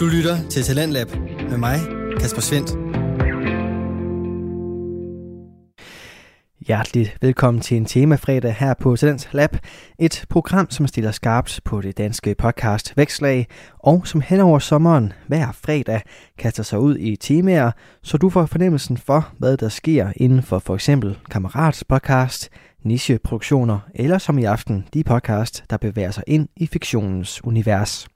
Du lytter til Talentlab med mig, Kasper Svendt. Hjerteligt velkommen til en temafredag her på Talents Lab. Et program, som stiller skarpt på det danske podcast Vækslag, og som hen over sommeren hver fredag kaster sig ud i temaer, så du får fornemmelsen for, hvad der sker inden for for eksempel Kammerats podcast, nicheproduktioner, eller som i aften, de podcast, der bevæger sig ind i fiktionens univers.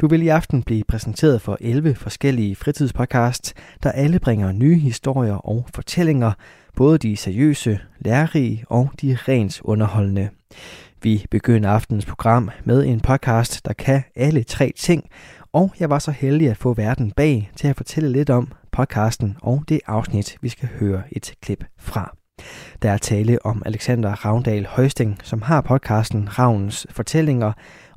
Du vil i aften blive præsenteret for 11 forskellige fritidspodcasts, der alle bringer nye historier og fortællinger, både de seriøse, lærerige og de rent underholdende. Vi begynder aftens program med en podcast, der kan alle tre ting, og jeg var så heldig at få verden bag til at fortælle lidt om podcasten og det afsnit, vi skal høre et klip fra. Der er tale om Alexander Ravndal Højsting, som har podcasten Ravnens Fortællinger,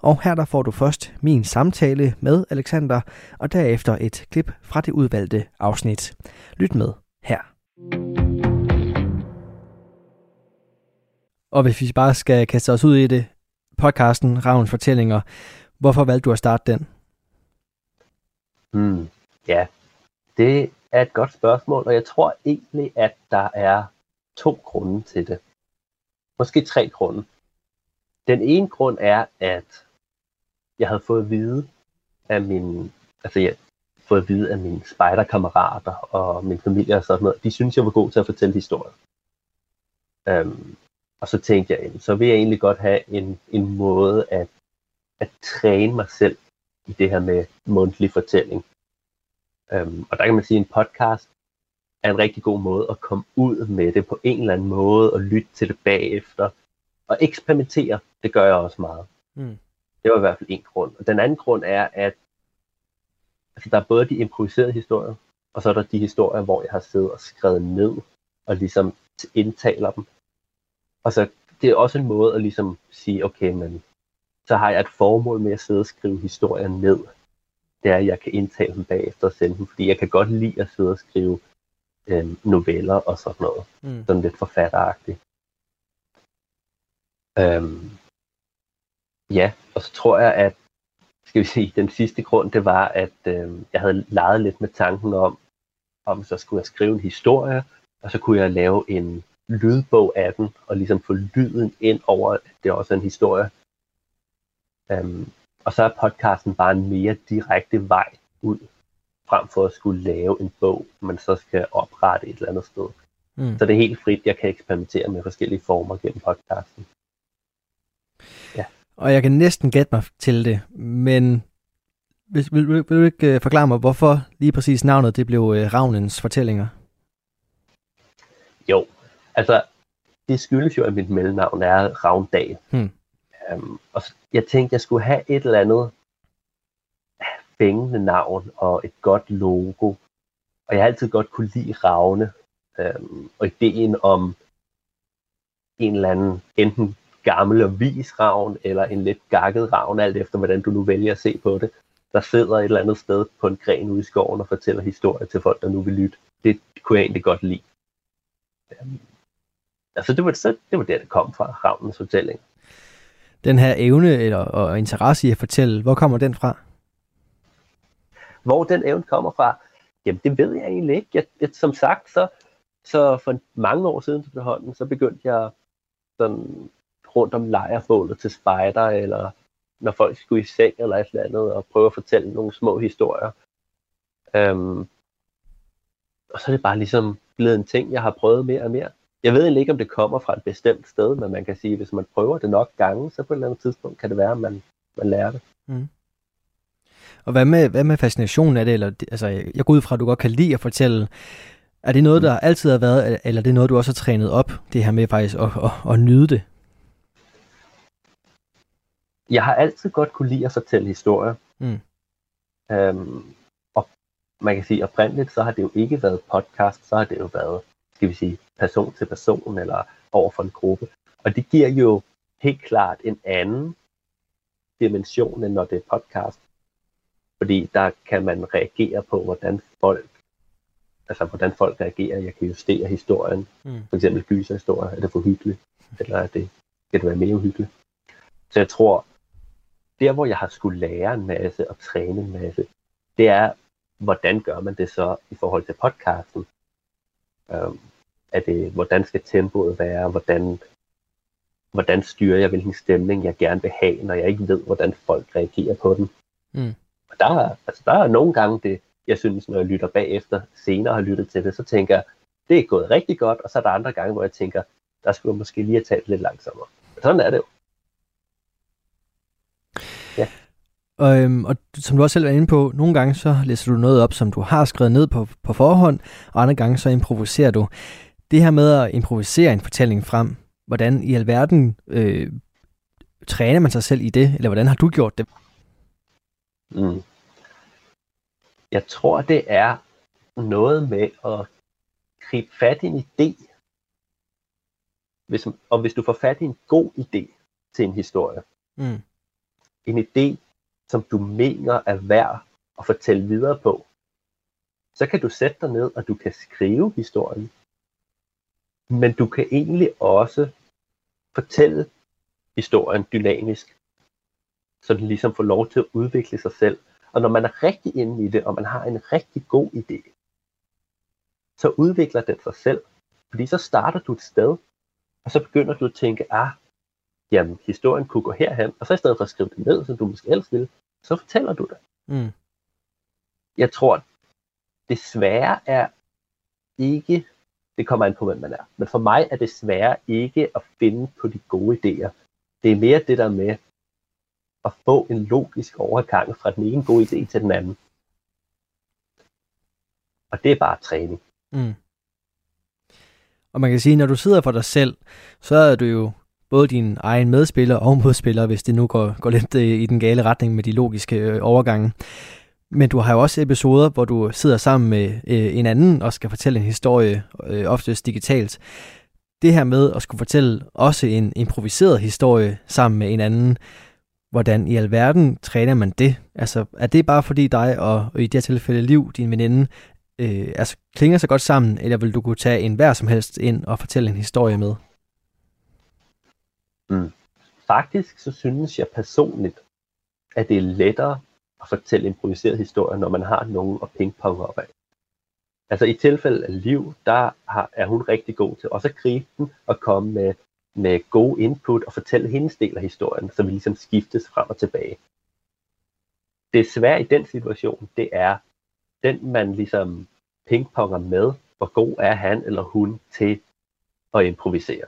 og her der får du først min samtale med Alexander, og derefter et klip fra det udvalgte afsnit. Lyt med her. Og hvis vi bare skal kaste os ud i det, podcasten Ravens Fortællinger, hvorfor valgte du at starte den? Hmm, ja, det er et godt spørgsmål, og jeg tror egentlig, at der er to grunde til det. Måske tre grunde. Den ene grund er, at jeg havde fået at vide af min, altså jeg fået at vide af mine spejderkammerater og min familie og sådan noget, de synes, jeg var god til at fortælle historier. Um, og så tænkte jeg, så vil jeg egentlig godt have en, en måde at, at træne mig selv i det her med mundtlig fortælling. Um, og der kan man sige, at en podcast er en rigtig god måde at komme ud med det på en eller anden måde og lytte til det bagefter. Og eksperimentere, det gør jeg også meget. Mm. Det var i hvert fald en grund. Og den anden grund er, at altså, der er både de improviserede historier, og så er der de historier, hvor jeg har siddet og skrevet ned, og ligesom indtaler dem. Og så det er også en måde at ligesom sige, okay, men så har jeg et formål med at sidde og skrive historier ned. Det er, at jeg kan indtale dem bagefter og sende dem, fordi jeg kan godt lide at sidde og skrive øh, noveller og sådan noget. Mm. Sådan lidt forfatteragtigt. Øhm, ja, og så tror jeg, at skal vi sige, den sidste grund, det var, at øh, jeg havde leget lidt med tanken om, om så skulle jeg skrive en historie, og så kunne jeg lave en lydbog af den, og ligesom få lyden ind over, at det også er en historie. Um, og så er podcasten bare en mere direkte vej ud, frem for at skulle lave en bog, man så skal oprette et eller andet sted. Mm. Så det er helt frit, jeg kan eksperimentere med forskellige former gennem podcasten. Ja. Og jeg kan næsten gætte mig til det, men vil, vil, vil, vil du ikke uh, forklare mig, hvorfor lige præcis navnet det blev uh, Ravnens fortællinger? Jo, altså det skyldes jo, at mit mellemnavn er Ravndal. Hmm. Um, og jeg tænkte, jeg skulle have et eller andet fængende navn og et godt logo. Og jeg har altid godt kunne lide Ravne. Um, og ideen om en eller anden enten gammel og vis ravn, eller en lidt gakket ravn, alt efter hvordan du nu vælger at se på det, der sidder et eller andet sted på en gren ude i skoven og fortæller historier til folk, der nu vil lytte. Det kunne jeg egentlig godt lide. Um, altså det var, så, det var der, det kom fra, ravnens fortælling. Den her evne eller, og interesse i at fortælle, hvor kommer den fra? Hvor den evne kommer fra? Jamen, det ved jeg egentlig ikke. Jeg, jeg, som sagt, så, så for mange år siden til hånden, så begyndte jeg sådan rundt om lejrbålet til spejder, eller når folk skulle i seng eller et eller andet, og prøve at fortælle nogle små historier. Um, og så er det bare ligesom blevet en ting, jeg har prøvet mere og mere. Jeg ved egentlig ikke, om det kommer fra et bestemt sted, men man kan sige, at hvis man prøver det nok gange, så på et eller andet tidspunkt kan det være, at man, man lærer det. Mm. Og hvad med, hvad med fascinationen af det? Eller, altså, jeg går ud fra, at du godt kan lide at fortælle. Er det noget, der altid har været, eller er det noget, du også har trænet op, det her med faktisk at, at, at nyde det? Jeg har altid godt kunne lide at fortælle historier. Mm. Øhm, og man kan sige, oprindeligt, så har det jo ikke været podcast, så har det jo været, skal vi sige, person til person eller over for en gruppe. Og det giver jo helt klart en anden dimension, end når det er podcast. Fordi der kan man reagere på, hvordan folk altså hvordan folk reagerer. Jeg kan justere historien. Mm. For eksempel gyserhistorier. Er det for hyggeligt? Eller er det, skal det være mere uhyggeligt? Så jeg tror, der hvor jeg har skulle lære en masse og træne en masse, det er, hvordan gør man det så i forhold til podcasten? Øhm, er det, hvordan skal tempoet være? Hvordan, hvordan styrer jeg, hvilken stemning jeg gerne vil have, når jeg ikke ved, hvordan folk reagerer på den? Mm. Og der, er, altså, der er nogle gange det, jeg synes, når jeg lytter bagefter, senere har lyttet til det, så tænker jeg, det er gået rigtig godt, og så er der andre gange, hvor jeg tænker, der skulle jeg måske lige have talt lidt langsommere. Men sådan er det jo. Og, øhm, og som du også selv er inde på, nogle gange så læser du noget op, som du har skrevet ned på, på forhånd, og andre gange så improviserer du. Det her med at improvisere en fortælling frem, hvordan i alverden øh, træner man sig selv i det, eller hvordan har du gjort det? Mm. Jeg tror, det er noget med at gribe fat i en idé. Hvis, og hvis du får fat i en god idé til en historie, Mm en idé, som du mener er værd at fortælle videre på, så kan du sætte dig ned, og du kan skrive historien. Men du kan egentlig også fortælle historien dynamisk, så den ligesom får lov til at udvikle sig selv. Og når man er rigtig inde i det, og man har en rigtig god idé, så udvikler den sig selv. Fordi så starter du et sted, og så begynder du at tænke, ah, jamen, historien kunne gå herhen, og så i stedet for at skrive det ned, som du måske ellers ville, så fortæller du det. Mm. Jeg tror, det svære er ikke, det kommer an på, hvem man er, men for mig er det svære ikke at finde på de gode idéer. Det er mere det der med at få en logisk overgang fra den ene gode idé til den anden. Og det er bare træning. Mm. Og man kan sige, når du sidder for dig selv, så er du jo både din egen medspiller og modspiller, hvis det nu går, går lidt øh, i den gale retning med de logiske øh, overgange. Men du har jo også episoder, hvor du sidder sammen med øh, en anden og skal fortælle en historie, øh, oftest digitalt. Det her med at skulle fortælle også en improviseret historie sammen med en anden, hvordan i alverden træner man det? Altså, er det bare fordi dig og, og i det her tilfælde Liv, din veninde, øh, altså, klinger så godt sammen, eller vil du kunne tage en hver som helst ind og fortælle en historie med? Mm. Faktisk så synes jeg personligt, at det er lettere at fortælle improviseret historie, når man har nogen at pingponge op af. Altså i tilfælde af Liv, der har, er hun rigtig god til også at gribe den og komme med, med gode input og fortælle hendes del af historien, så vi ligesom skiftes frem og tilbage. Det svære i den situation, det er den, man ligesom pingponger med, hvor god er han eller hun til at improvisere.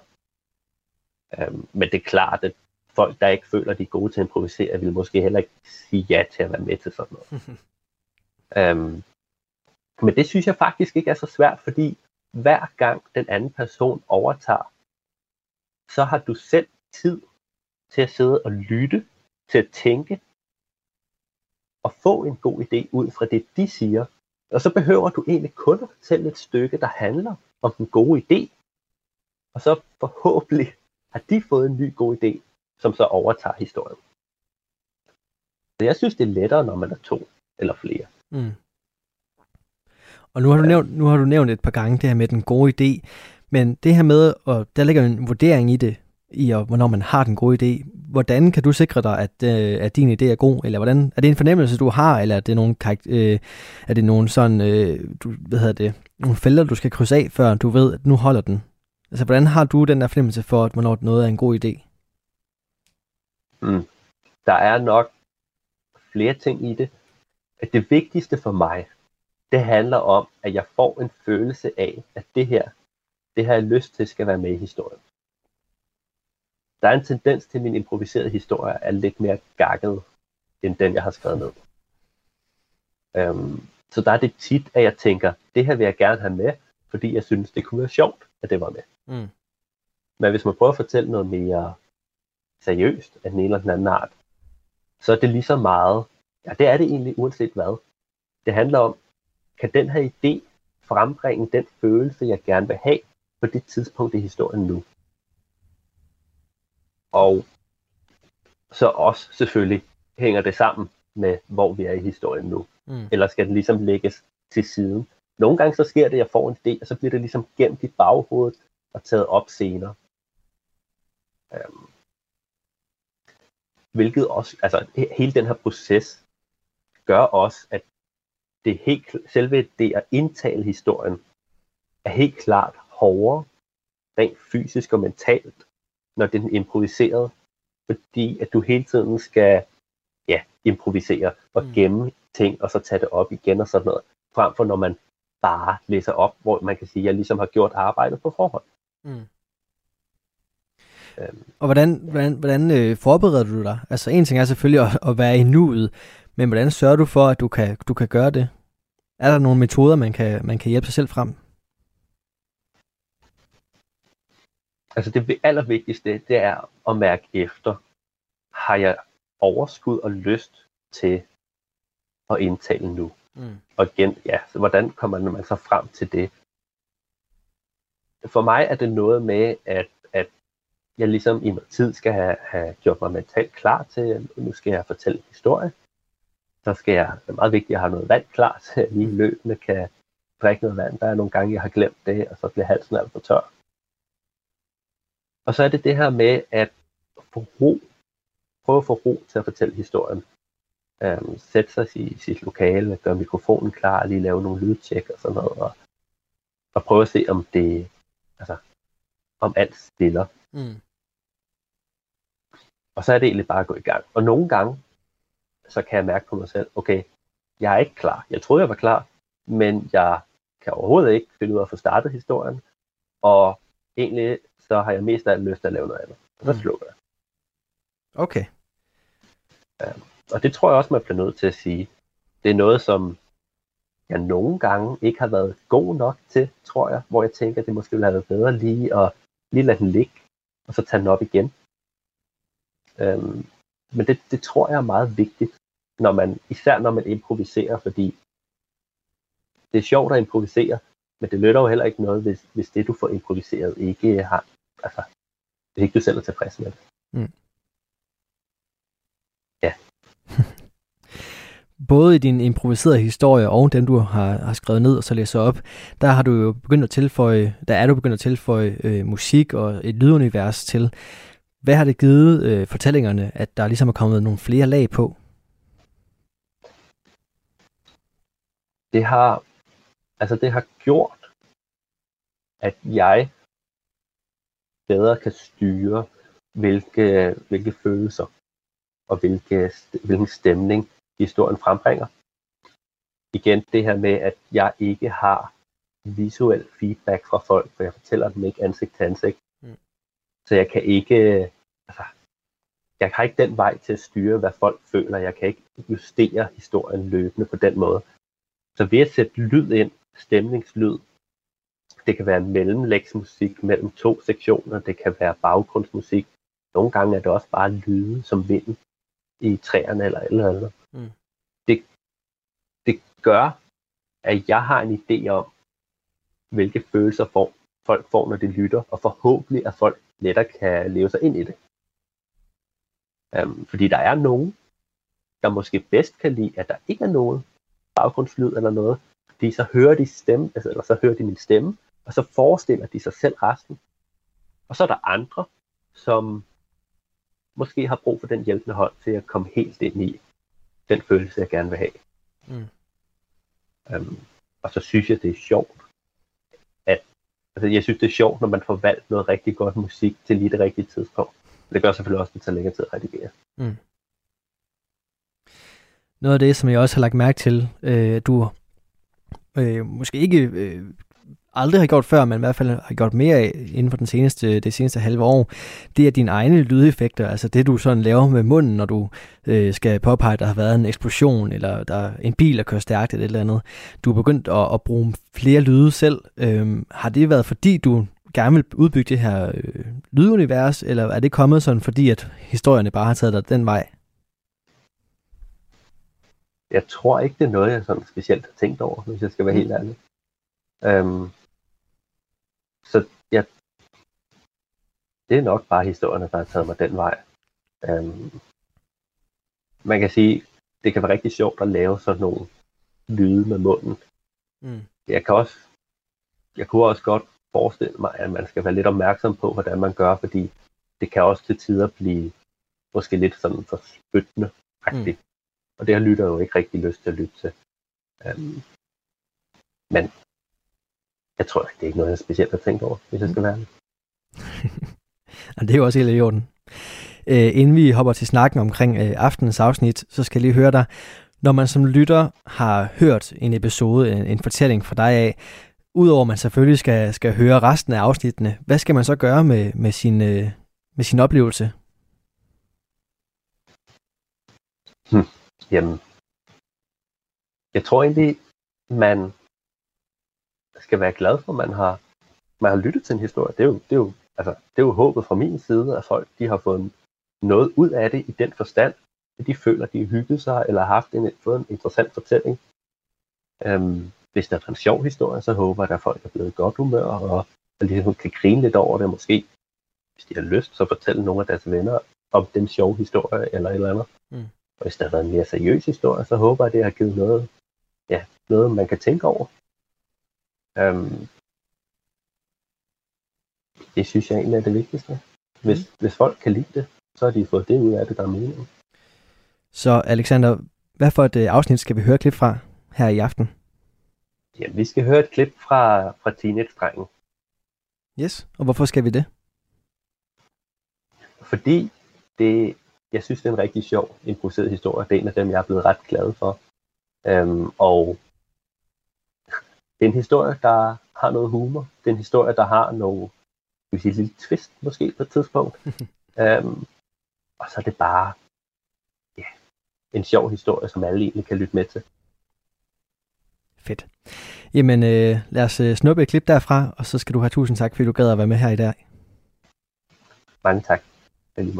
Um, men det er klart, at folk, der ikke føler, de er gode til at improvisere, vil måske heller ikke sige ja til at være med til sådan noget. um, men det synes jeg faktisk ikke er så svært, fordi hver gang den anden person overtager, så har du selv tid til at sidde og lytte, til at tænke, og få en god idé ud fra det, de siger. Og så behøver du egentlig kun at fortælle et stykke, der handler om den gode idé. Og så forhåbentlig har de fået en ny god idé, som så overtager historien. Så jeg synes, det er lettere, når man er to eller flere. Mm. Og nu har, du nævnt, nu har du nævnt et par gange det her med den gode idé, men det her med, og der ligger en vurdering i det, i og hvornår man har den gode idé. Hvordan kan du sikre dig, at, øh, at din idé er god? Eller hvordan, er det en fornemmelse, du har, eller er det nogle, øh, er det nogle sådan, øh, du, hvad hedder det, nogle felter, du skal krydse af, før du ved, at nu holder den? Altså, hvordan har du den der fornemmelse for, at hvornår noget er en god idé? Mm. Der er nok flere ting i det. At det vigtigste for mig, det handler om, at jeg får en følelse af, at det her, det har jeg lyst til, skal være med i historien. Der er en tendens til, at min improviserede historie er lidt mere gakket, end den, jeg har skrevet ned. Øhm, så der er det tit, at jeg tænker, det her vil jeg gerne have med, fordi jeg synes, det kunne være sjovt, at det var med. Mm. Men hvis man prøver at fortælle noget mere seriøst af den ene eller den anden art, så er det lige så meget, ja det er det egentlig uanset hvad. Det handler om, kan den her idé frembringe den følelse, jeg gerne vil have på det tidspunkt i historien nu. Og så også selvfølgelig hænger det sammen med, hvor vi er i historien nu. Mm. Eller skal den ligesom lægges til siden. Nogle gange så sker det, at jeg får en idé, og så bliver det ligesom gemt i baghovedet og taget op senere. Um, hvilket også, altså he- hele den her proces gør også, at det helt, selve det at indtale historien er helt klart hårdere, rent fysisk og mentalt, når den er improviseret, fordi at du hele tiden skal ja, improvisere og mm. gemme ting, og så tage det op igen og sådan noget, frem for når man bare læser op, hvor man kan sige, at jeg ligesom har gjort arbejdet på forhånd. Mm. Øhm. Og hvordan, hvordan, hvordan øh, forbereder du dig? Altså en ting er selvfølgelig at, at være i nuet, men hvordan sørger du for, at du kan, du kan gøre det? Er der nogle metoder, man kan, man kan hjælpe sig selv frem? Altså det allervigtigste, det er at mærke efter. Har jeg overskud og lyst til at indtale nu? Mm. Og igen, ja, så hvordan kommer man så frem til det? For mig er det noget med, at, at jeg ligesom i noget tid skal have, have gjort mig mentalt klar til, at nu skal jeg fortælle en historie. Så skal jeg, det er meget vigtigt, at jeg har noget vand klar til, at jeg lige løbende kan drikke noget vand. Der er nogle gange, jeg har glemt det, og så bliver halsen alt for tør. Og så er det det her med at få ro. Prøve at få ro til at fortælle historien. Um, sætte sig i sit lokale, gøre mikrofonen klar, lige lave nogle lydtjek og sådan noget. Og, og prøve at se, om det, altså, om alt stiller. Mm. Og så er det egentlig bare at gå i gang. Og nogle gange, så kan jeg mærke på mig selv, okay, jeg er ikke klar. Jeg troede, jeg var klar, men jeg kan overhovedet ikke finde ud af at få startet historien. Og egentlig så har jeg mest af alt lyst til at lave noget andet. Og så mm. slukker jeg. Okay. Ja, og det tror jeg også, man bliver nødt til at sige. Det er noget, som jeg nogle gange ikke har været god nok til, tror jeg, hvor jeg tænker, at det måske ville have været bedre lige at lige lade den ligge, og så tage den op igen. Øhm, men det, det tror jeg er meget vigtigt, når man, især når man improviserer, fordi det er sjovt at improvisere, men det nytter jo heller ikke noget, hvis, hvis det, du får improviseret, ikke har, altså, det er ikke du selv er tilfreds med. Mm. Både i din improviserede historie og dem, du har, har skrevet ned og så læser op, der har du jo begyndt at tilføje, der er du begyndt at tilføje øh, musik og et lydunivers til. Hvad har det givet øh, fortællingerne, at der ligesom er kommet nogle flere lag på? Det har, altså det har gjort, at jeg bedre kan styre, hvilke, hvilke følelser og hvilke, hvilken stemning historien frembringer. Igen det her med, at jeg ikke har visuel feedback fra folk, for jeg fortæller dem ikke ansigt til ansigt. Mm. Så jeg kan ikke, altså, jeg har ikke den vej til at styre, hvad folk føler. Jeg kan ikke justere historien løbende på den måde. Så ved at sætte lyd ind, stemningslyd, det kan være mellemlægsmusik mellem to sektioner, det kan være baggrundsmusik. Nogle gange er det også bare lyde som vind i træerne eller eller andet. Mm. Det, det gør, at jeg har en idé om, hvilke følelser får, folk får, når de lytter, og forhåbentlig at folk lettere kan leve sig ind i det. Um, fordi der er nogen, der måske bedst kan lide, at der ikke er noget baggrundslyd eller noget, fordi så hører de stemme, altså, eller så hører de min stemme, og så forestiller de sig selv resten. Og så er der andre, som måske har brug for den hjælpende hånd til at komme helt ind i den følelse, jeg gerne vil have. Mm. Um, og så synes jeg, det er sjovt, at altså, jeg synes, det er sjovt, når man får valgt noget rigtig godt musik til lige det rigtige tidspunkt. Det gør selvfølgelig også, at det tager længere tid at redigere. Mm. Noget af det, som jeg også har lagt mærke til, øh, du øh, måske ikke øh, aldrig har gjort før, men i hvert fald har gjort mere af inden for den seneste, det seneste halve år, det er dine egne lydeffekter, altså det du sådan laver med munden, når du øh, skal påpege, at der har været en eksplosion, eller der er en bil, der kører stærkt, eller et eller andet. Du er begyndt at, at bruge flere lyde selv. Øhm, har det været fordi, du gerne vil udbygge det her øh, lydunivers, eller er det kommet sådan, fordi at historierne bare har taget dig den vej? Jeg tror ikke, det er noget, jeg sådan specielt har tænkt over, hvis jeg skal være helt ærlig. Øhm, så ja, det er nok bare historierne, der har taget mig den vej. Øhm, man kan sige, det kan være rigtig sjovt at lave sådan nogle lyde med munden. Mm. Jeg kan også, jeg kunne også godt forestille mig, at man skal være lidt opmærksom på, hvordan man gør, fordi det kan også til tider blive måske lidt sådan for spyttende mm. Og det har lytter jo ikke rigtig lyst til at lytte til. Øhm, men jeg tror, det er ikke noget, jeg specielt har tænkt over, hvis jeg skal være. Og det er jo også helt i orden. Øh, inden vi hopper til snakken omkring øh, aftenens afsnit, så skal jeg lige høre dig. Når man som lytter har hørt en episode, en, en fortælling fra dig af, udover at man selvfølgelig skal, skal høre resten af afsnittene, hvad skal man så gøre med, med, sin, øh, med sin oplevelse? Hmm. Jamen, jeg tror egentlig, man skal være glad for, at man har, man har lyttet til en historie. Det er, jo, det, er jo, altså, det er jo håbet fra min side, at folk de har fået noget ud af det i den forstand, at de føler, at de har hygget sig, eller har haft en, fået en interessant fortælling. Øhm, hvis det er en sjov historie, så håber jeg, at folk er blevet godt humør, og at de ligesom kan grine lidt over det, måske hvis de har lyst, så fortælle nogle af deres venner om den sjove historie, eller et eller andet. Mm. Og hvis der har været en mere seriøs historie, så håber jeg, at det har givet noget, ja, noget man kan tænke over. Øhm, det synes jeg egentlig er det vigtigste. Hvis, mm. hvis folk kan lide det, så har de fået det ud af det, der er meningen. Så Alexander, hvad for et øh, afsnit skal vi høre klip fra her i aften? Ja, vi skal høre et klip fra, fra Teenage-drengen. Yes, og hvorfor skal vi det? Fordi det, jeg synes, det er en rigtig sjov improviseret historie. Det er en af dem, jeg er blevet ret glad for. Øhm, og det er en historie, der har noget humor. Det er en historie, der har nogle, vil sige, lille twist måske på et tidspunkt. øhm, og så er det bare ja, en sjov historie, som alle egentlig kan lytte med til. Fedt. Jamen, øh, lad os øh, snuppe et klip derfra, og så skal du have tusind tak, fordi du gad at være med her i dag. Mange tak. Lige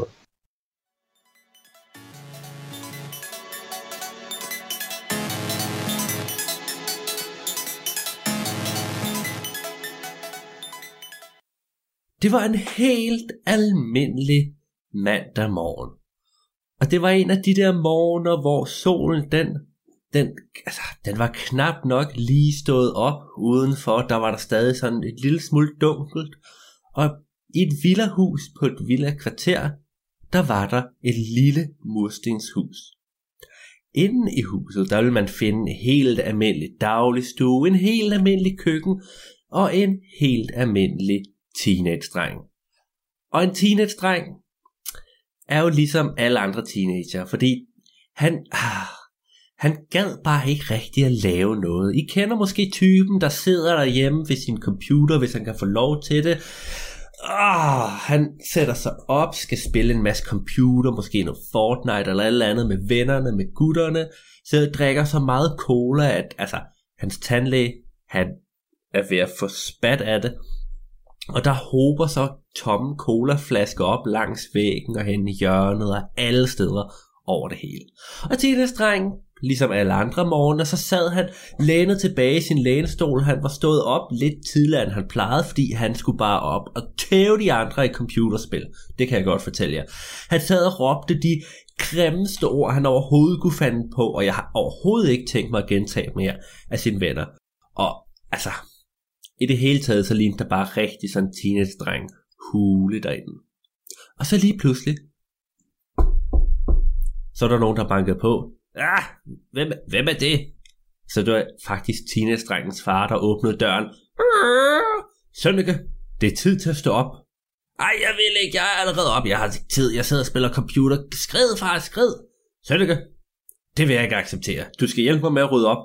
Det var en helt almindelig mandag morgen. Og det var en af de der morgener, hvor solen den, den, altså, den var knap nok lige stået op udenfor. Der var der stadig sådan et lille smule dunkelt. Og i et villahus på et villa-kvarter, der var der et lille murstenshus. Inden i huset, der ville man finde en helt almindelig dagligstue, en helt almindelig køkken og en helt almindelig teenage-dreng. Og en teenage-dreng er jo ligesom alle andre teenager, fordi han, ah, han gad bare ikke rigtig at lave noget. I kender måske typen, der sidder derhjemme ved sin computer, hvis han kan få lov til det. Ah, han sætter sig op, skal spille en masse computer, måske noget Fortnite eller alt andet med vennerne, med gutterne. Så drikker så meget cola, at altså, hans tandlæge, han er ved at få spat af det. Og der håber så tomme colaflasker op langs væggen og hen i hjørnet og alle steder over det hele. Og teenage-drengen, ligesom alle andre morgener, så sad han lænet tilbage i sin lænestol. Han var stået op lidt tidligere, end han plejede, fordi han skulle bare op og tæve de andre i computerspil. Det kan jeg godt fortælle jer. Han sad og råbte de grimmeste ord, han overhovedet kunne fande på, og jeg har overhovedet ikke tænkt mig at gentage mere af sine venner. Og altså, i det hele taget, så lignede der bare rigtig sådan en teenage-dreng hule derinde. Og så lige pludselig, så er der nogen, der banker på. Ah, hvem, hvem er det? Så det var faktisk teenage-drengens far, der åbnede døren. Ah, Sønneke, det er tid til at stå op. Ej, jeg vil ikke, jeg er allerede op. Jeg har ikke tid, jeg sidder og spiller computer. Skrid, far, skrid. Sønneke, det vil jeg ikke acceptere. Du skal hjælpe mig med at rydde op.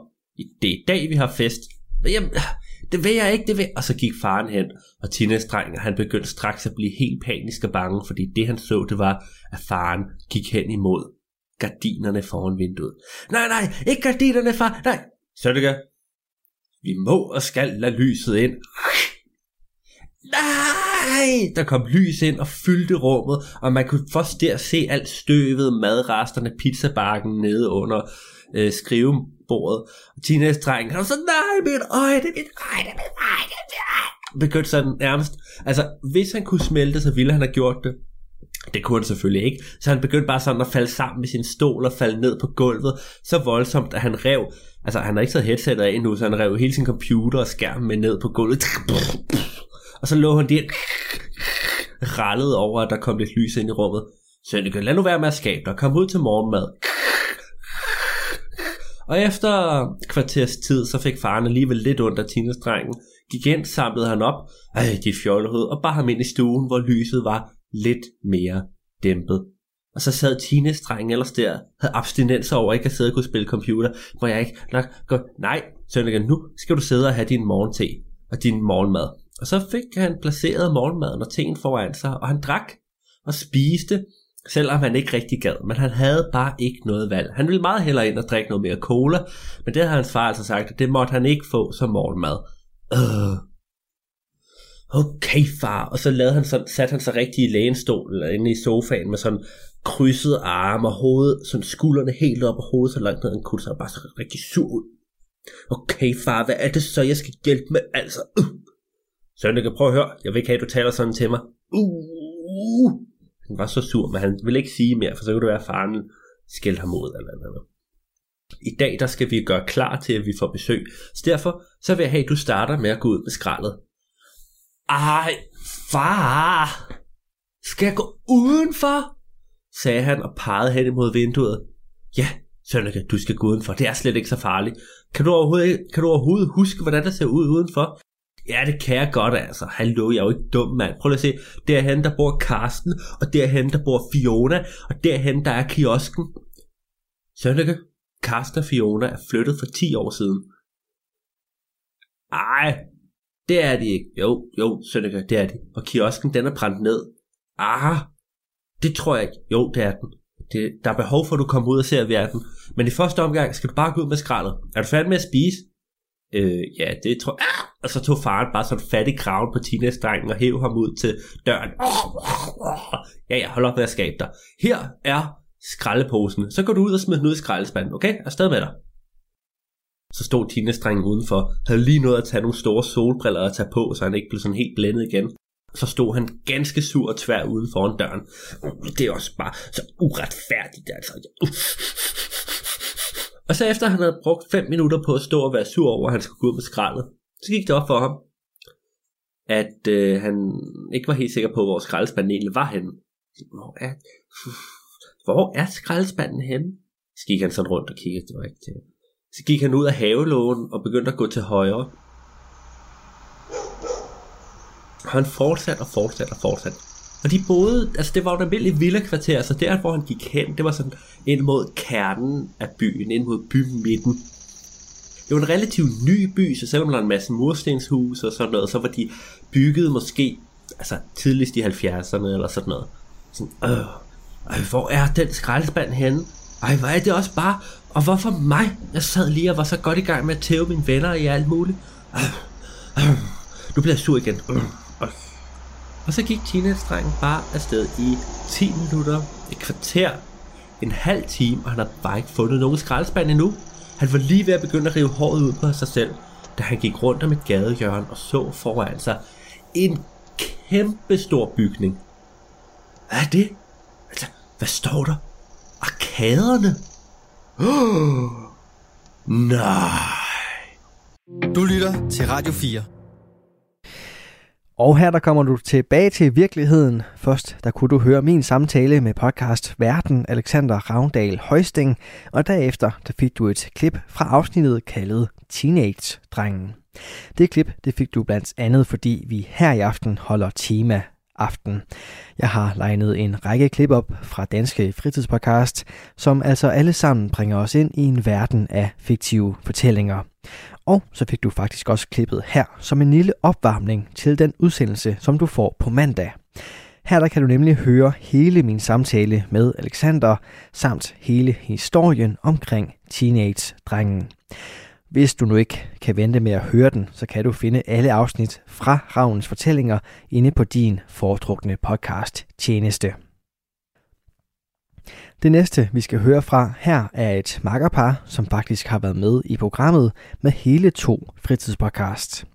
Det er i dag, vi har fest. Jamen, det vil jeg ikke, det vil Og så gik faren hen, og teenage han begyndte straks at blive helt panisk og bange, fordi det han så, det var, at faren gik hen imod gardinerne foran vinduet. Nej, nej, ikke gardinerne, far, nej. Sønneke, vi må og skal lade lyset ind. Nej! Der kom lys ind og fyldte rummet, og man kunne først der se alt støvet, madresterne, pizzabakken nede under øh, bordet. Og teenage-drengen, han var så, nej, mit øje, det er mit øje, det er mit øje, det er mit øje. Begyndte sådan nærmest, altså hvis han kunne smelte, så ville han have gjort det. Det kunne han selvfølgelig ikke, så han begyndte bare sådan at falde sammen med sin stol og falde ned på gulvet, så voldsomt, at han rev, altså han har ikke taget headsetet af endnu, så han rev hele sin computer og skærm med ned på gulvet. Og så lå han der rallede over, at der kom lidt lys ind i rummet. Sønneke, lad nu være med at skabe dig. Kom ud til morgenmad. Og efter kvarters tid, så fik faren alligevel lidt ondt af tinestrengen, Gik ind, samlede han op, ej, de fjollehoved, og bar ham ind i stuen, hvor lyset var lidt mere dæmpet. Og så sad Tines dreng ellers der, havde abstinenser over ikke at sidde og kunne spille computer, hvor jeg ikke nok gå, nej, Sønneke, nu skal du sidde og have din morgente og din morgenmad. Og så fik han placeret morgenmaden og teen foran sig, og han drak og spiste, selvom han ikke rigtig gad, men han havde bare ikke noget valg. Han ville meget hellere ind og drikke noget mere cola, men det havde hans far altså sagt, at det måtte han ikke få som morgenmad. Øh. Okay, far. Og så lavede han sådan, satte han sig rigtig i lænestol, eller inde i sofaen med sådan krydsede arme og hovedet, sådan skuldrene helt op og hovedet så langt ned, han kunne så bare så rigtig sur ud. Okay, far, hvad er det så, jeg skal hjælpe med? Altså, øh. uh. Søren, kan prøve at høre. Jeg vil ikke have, at du taler sådan til mig. Uh. Han var så sur, men han ville ikke sige mere, for så kunne det være, at faren skældte ham ud eller noget. I dag der skal vi gøre klar til, at vi får besøg. Så derfor så vil jeg have, at du starter med at gå ud med skraldet. Ej, far! Skal jeg gå udenfor? sagde han og pegede hen imod vinduet. Ja, Sønneke, du skal gå udenfor. Det er slet ikke så farligt. Kan du overhovedet, kan du overhovedet huske, hvordan det ser ud udenfor? Ja, det kan jeg godt altså. Hallo, jeg er jo ikke dum, mand. Prøv lige at se. Derhen, der bor Karsten, og derhen, der bor Fiona, og derhen, der er kiosken. Sønneke, Karsten og Fiona er flyttet for 10 år siden. Ej, det er de ikke. Jo, jo, Sønneke, det er de. Og kiosken, den er brændt ned. Ah, det tror jeg ikke. Jo, det er den. Det, der er behov for, at du kommer ud og ser verden. Men i første omgang skal du bare gå ud med skraldet. Er du færdig med at spise? Øh, ja, det tror jeg. Ah! Og så tog faren bare sådan fat i kraven på teenage-drengen og hæv ham ud til døren. Ja, ja, hold op med at skabe dig. Her er skraldeposen. Så går du ud og smider den ud i skraldespanden, okay? Afsted med dig. Så stod teenage-drengen udenfor, havde lige nået at tage nogle store solbriller og tage på, så han ikke blev sådan helt blændet igen så stod han ganske sur og tvær uden foran døren. Det er også bare så uretfærdigt, altså. Og så efter han havde brugt 5 minutter på at stå og være sur over, at han skulle gå ud med skraldet, så gik det op for ham, at øh, han ikke var helt sikker på, hvor skraldespanden egentlig var henne. Hvor er, hvor er skraldespanden henne? Så gik han sådan rundt og kiggede, det var ikke til. Så gik han ud af havelågen og begyndte at gå til højre. Og han fortsatte og fortsatte og fortsatte. Og de boede, altså det var jo et almindeligt villakvarter, så der hvor han gik hen, det var sådan ind mod kernen af byen, ind mod bymidten. Det var en relativt ny by, så selvom der var en masse murstenshus og sådan noget, så var de bygget måske altså tidligst i 70'erne eller sådan noget. Sådan, øh, øh, hvor er den skraldespand henne? Ej, hvor er det også bare... Og hvorfor mig? Jeg sad lige og var så godt i gang med at tæve mine venner i alt muligt. Øh, øh, nu bliver jeg sur igen. Øh. Og så gik teenage-drengen bare afsted i 10 minutter, et kvarter, en halv time, og han har bare ikke fundet nogen skraldespand endnu. Han var lige ved at begynde at rive håret ud på sig selv, da han gik rundt om et gadehjørne og så foran sig en kæmpe stor bygning. Hvad er det? Altså, hvad står der? Arkaderne? Oh, nej. Du lytter til Radio 4. Og her der kommer du tilbage til virkeligheden. Først der kunne du høre min samtale med podcast Verden Alexander Ravndal Højsting, og derefter der fik du et klip fra afsnittet kaldet Teenage-drengen. Det klip det fik du blandt andet, fordi vi her i aften holder tema aften. Jeg har legnet en række klip op fra Danske Fritidspodcast, som altså alle sammen bringer os ind i en verden af fiktive fortællinger. Og så fik du faktisk også klippet her som en lille opvarmning til den udsendelse, som du får på mandag. Her der kan du nemlig høre hele min samtale med Alexander, samt hele historien omkring teenage-drengen. Hvis du nu ikke kan vente med at høre den, så kan du finde alle afsnit fra Ravnens fortællinger inde på din foretrukne podcast tjeneste. Det næste, vi skal høre fra her, er et makkerpar, som faktisk har været med i programmet med hele to fritidspodcast.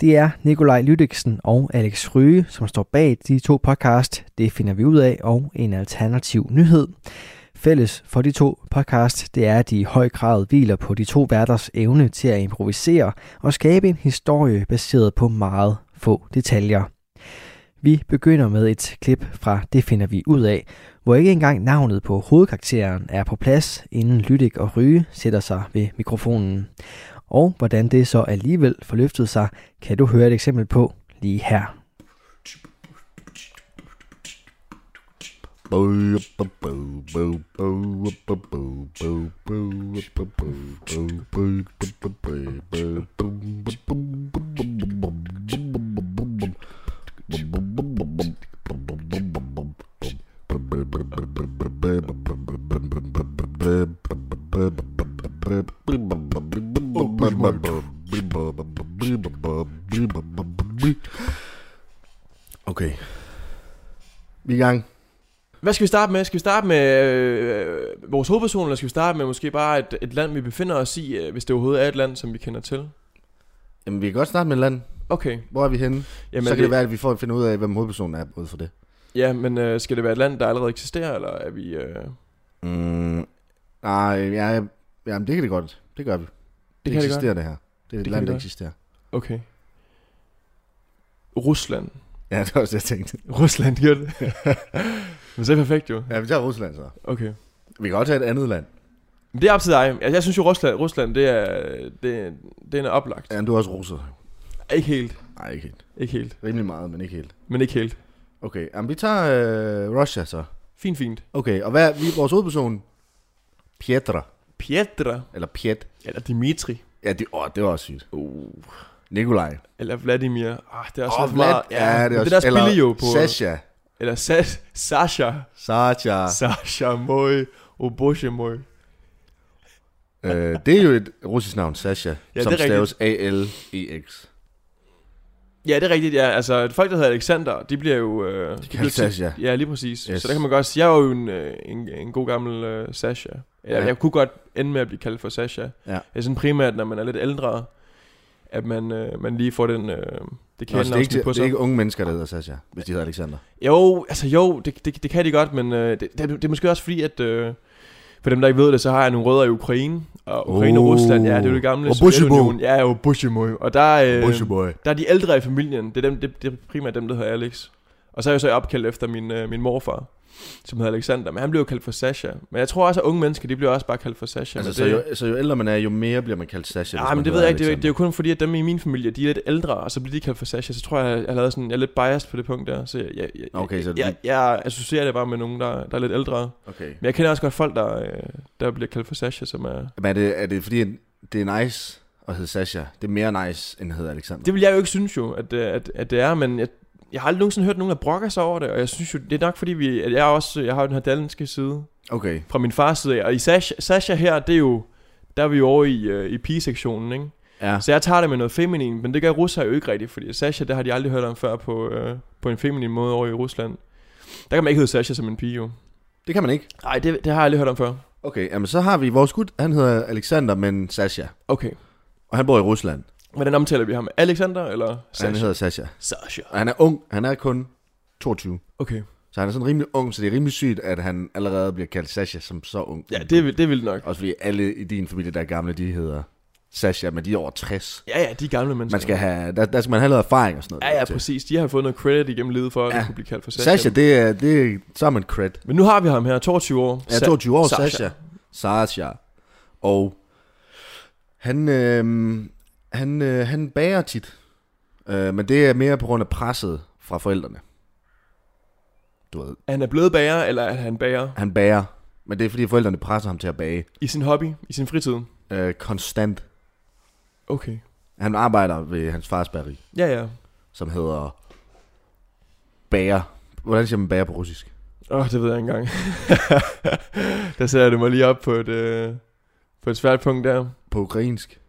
Det er Nikolaj Lydiksen og Alex Ryge, som står bag de to podcast. Det finder vi ud af, og en alternativ nyhed. Fælles for de to podcast, det er, at de i høj grad hviler på de to værters evne til at improvisere og skabe en historie baseret på meget få detaljer. Vi begynder med et klip fra Det finder vi ud af, hvor ikke engang navnet på hovedkarakteren er på plads, inden Lydik og Ryge sætter sig ved mikrofonen. Og hvordan det så alligevel forløftede sig, kan du høre et eksempel på lige her. Okay. Vi er i gang. Hvad skal vi starte med? Skal vi starte med øh, vores hovedperson, eller skal vi starte med måske bare et, et land, vi befinder os i, øh, hvis det overhovedet er et land, som vi kender til? Jamen, vi kan godt starte med et land. Okay. Hvor er vi henne? Jamen, så kan det være, at vi får at finde ud af, hvem hovedpersonen er ud for det. Ja, men øh, skal det være et land, der allerede eksisterer, eller er vi... Øh... Mm, nej, ja, jamen, det kan det godt. Det gør vi. Det, det kan det eksisterer det, her. Det er et Det land, det der eksisterer. Okay. Rusland. Ja, det var også det, jeg tænkte. Rusland, gør det. men så er det perfekt jo. Ja, vi tager Rusland så. Okay. Vi kan godt tage et andet land. Men det er op til dig. Altså, jeg synes jo, Rusland, Rusland det er, det, det er oplagt. Ja, du er også russer. Ikke helt. Nej, ikke helt. Ikke helt. Rimelig meget, men ikke helt. Men ikke helt. Okay, jamen, vi tager øh, Russia så. Fint, fint. Okay, og hvad vi, vores hovedperson? Pietra. Pietra. Eller Piet. Eller Dimitri. Ja, det, åh, det var også sygt. Uh. Nikolaj. Eller Vladimir. Ah, det er også Åh, lidt meget. Vlad- ja, det er også... det der spiller eller jo på... Sasha. Eller Sa Sasha. Sasha. Sasha Moj. Oboje Moj. øh, det er jo et russisk navn, Sasha. Ja, som staves A-L-E-X. Ja, det er rigtigt, ja. Altså, folk, der hedder Alexander, de bliver jo... Øh, de kaldes Sasha. Ja, lige præcis. Yes. Så der kan man godt sige, jeg er jo en, øh, en, en god gammel øh, Sasha. Ja. Ja. Jeg kunne godt ende med at blive kaldt for Sasha. Ja. Det er sådan primært, når man er lidt ældre, at man, øh, man lige får den, øh, det Nå, så det, er ikke, på det er sig. ikke unge mennesker, der hedder Sasha, hvis de hedder Alexander. Jo, altså jo, det, det, det kan de godt, men øh, det, det, det er måske også fordi, at... Øh, for dem, der ikke ved det, så har jeg nogle rødder i Ukraine. Og Ukraine og Oh. Rusland, ja, det er jo det gamle Og. Sovjetunionen. Ja, jo, Bushimo. Og der, øh, der er de ældre i familien. Det er, dem, det, det er primært dem, der hedder Alex. Og så er jeg så opkaldt efter min, øh, min morfar, som hedder Alexander. Men han blev jo kaldt for Sasha. Men jeg tror også, at unge mennesker, de bliver også bare kaldt for Sasha. Altså, men så, det, jo, så jo ældre man er, jo mere bliver man kaldt Sasha. Ja, hvis men det ved jeg ikke. Det er, det er jo kun fordi, at dem i min familie, de er lidt ældre, og så bliver de kaldt for Sasha. Så tror jeg, jeg, jeg, lavet sådan, jeg er lidt biased på det punkt der. Så jeg, jeg, jeg, Okay, så jeg, jeg, jeg associerer det bare med nogen, der, der er lidt ældre. Okay. Men jeg kender også godt folk, der, øh, der bliver kaldt for Sasha, som er... Men er det, er det fordi, det er nice at hedde Sasha? Det er mere nice, end at hedde Alexander? Det vil jeg jo ikke synes jo, at, øh, at, at det er, men jeg, jeg har aldrig nogensinde hørt nogen, der brokker sig over det, og jeg synes jo, det er nok fordi, vi, at jeg også jeg har jo den her danske side Okay. fra min fars side, af, og i Sasha, Sasha her, det er jo, der er vi jo over i, øh, i pigesektionen, ikke? Ja. Så jeg tager det med noget feminin, men det gør russere jo ikke rigtigt, fordi Sasha, det har de aldrig hørt om før på, øh, på en feminin måde over i Rusland. Der kan man ikke hedde Sasha som en pige jo. Det kan man ikke. Nej, det, det har jeg aldrig hørt om før. Okay, jamen så har vi vores gut, han hedder Alexander, men Sasha. Okay. Og han bor i Rusland. Hvordan omtaler vi ham? Alexander eller Sasha? Han hedder Sasha. Sasha. Og han er ung, han er kun 22. Okay. Så han er sådan rimelig ung, så det er rimelig sygt, at han allerede bliver kaldt Sasha som så ung. Ja, det er, vil- det er vildt nok. Også fordi alle i din familie, der er gamle, de hedder Sasha, men de er over 60. Ja, ja, de er gamle mennesker. Man skal have, der, der skal man have noget erfaring og sådan noget. Ja, ja, til. præcis. De har fået noget credit igennem livet for, at Ja. de kunne blive kaldt for Sasha. Sasha, det er, det er så er man cred. Men nu har vi ham her, 22 år. Ja, 22 år, Sasha. Sasha. Sasha. Og han, øh, han, øh, han bager tit. Øh, men det er mere på grund af presset fra forældrene. Du ved, Er han er blevet bager, eller er han bager han bager. Men det er fordi forældrene presser ham til at bage. i sin hobby, i sin fritid? Øh, konstant. Okay. Han arbejder ved hans fars bageri, Ja, ja. som hedder bager. Hvordan siger man bager på russisk? Åh, oh, det ved jeg ikke engang. der sætter du mig lige op på et, øh, på et svært punkt der. På ukrainsk.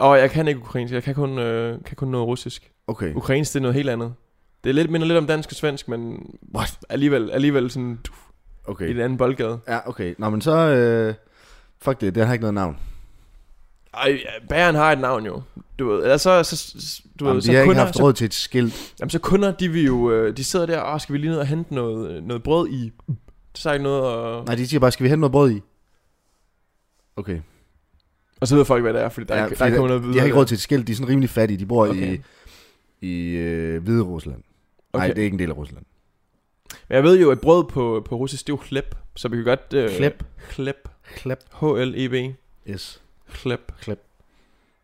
Oh, jeg kan ikke ukrainsk. Jeg kan kun, øh, kan kun noget russisk. Okay. Ukrainsk, det er noget helt andet. Det er lidt, minder lidt om dansk og svensk, men What? alligevel, alligevel sådan i Okay. en anden boldgade. Ja, okay. Nå, men så... Øh, fuck det, det har ikke noget navn. Ej, bageren har et navn jo. Du ved, eller så, du Jamen, ved, de så har ikke kunder, haft så, råd til et skilt. jamen, så kunder, de vil jo, øh, de sidder der, og skal vi lige ned og hente noget, noget brød i? Så er ikke noget, og, Nej, de siger bare, skal vi hente noget brød i? Okay. Og så ved folk, hvad det er, fordi der, Ja, ja, der, fordi der kommer noget videre. De har ikke der. råd til et skilt, de er sådan rimelig fattige. De bor okay. I, i øh, Hvide Rusland. Okay. Nej, det er ikke en del af Rusland. Men jeg ved jo, at brød på, på russisk, det er jo klep. Så vi kan godt... Øh, Klep. Klep. Klep. H-L-E-B. Yes. Klep. Klep.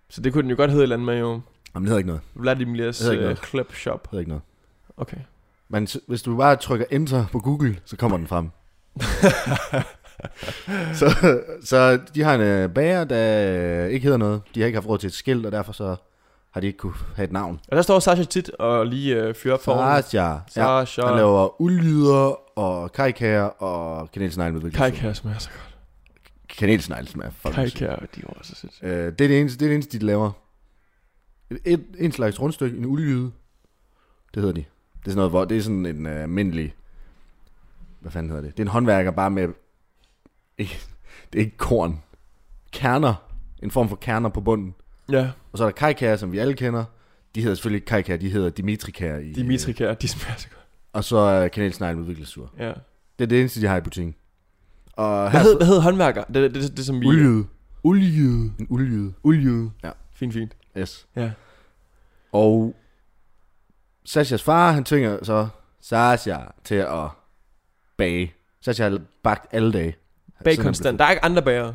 Så det kunne den jo godt hedde et eller andet med jo. Jamen, det hedder ikke noget. Vladimirs uh. Klep Shop. Det hedder ikke noget. Okay. Men hvis du bare trykker enter på Google, så kommer den frem. så, så de har en øh, bager, der øh, ikke hedder noget. De har ikke haft råd til et skilt, og derfor så har de ikke kunne have et navn. Og der står Sasha tit og lige øh, fyrer op for ovnen. Sasha. Ja, Sasha. han laver ulyder og kajkager og kanelsnegle med Kajkær smager så godt. Kanelsnegle smager fucking. Kajkær, de var så sindssygt. Øh, det, er det, eneste, det er det eneste, de laver. Et, et, en slags rundstykke, en ulyde. Det hedder de. Det er sådan noget, hvor det er sådan en almindelig... Hvad fanden hedder det? Det er en håndværker bare med... Ikke, det er ikke korn. Kerner. En form for kerner på bunden. Ja, Og så er der kajkager, som vi alle kender. De hedder selvfølgelig ikke kajkager, de hedder dimitrikager. I, Dimitrikær, de smager så godt. Og så er kanelsnegle med vikelsur. Ja. Det er det eneste, de har i butikken. Og Hvad hed, hvad hed håndværker? Det, det, det, det, som vi... Ulyde. Ulyde. En ulyde. Ulyde. Ja. Fint, fint. Yes. Ja. Og Sashas far, han tvinger så Sasha til at bage. Sasha har bagt alle dage. Bag konstant. Der er ikke andre bager.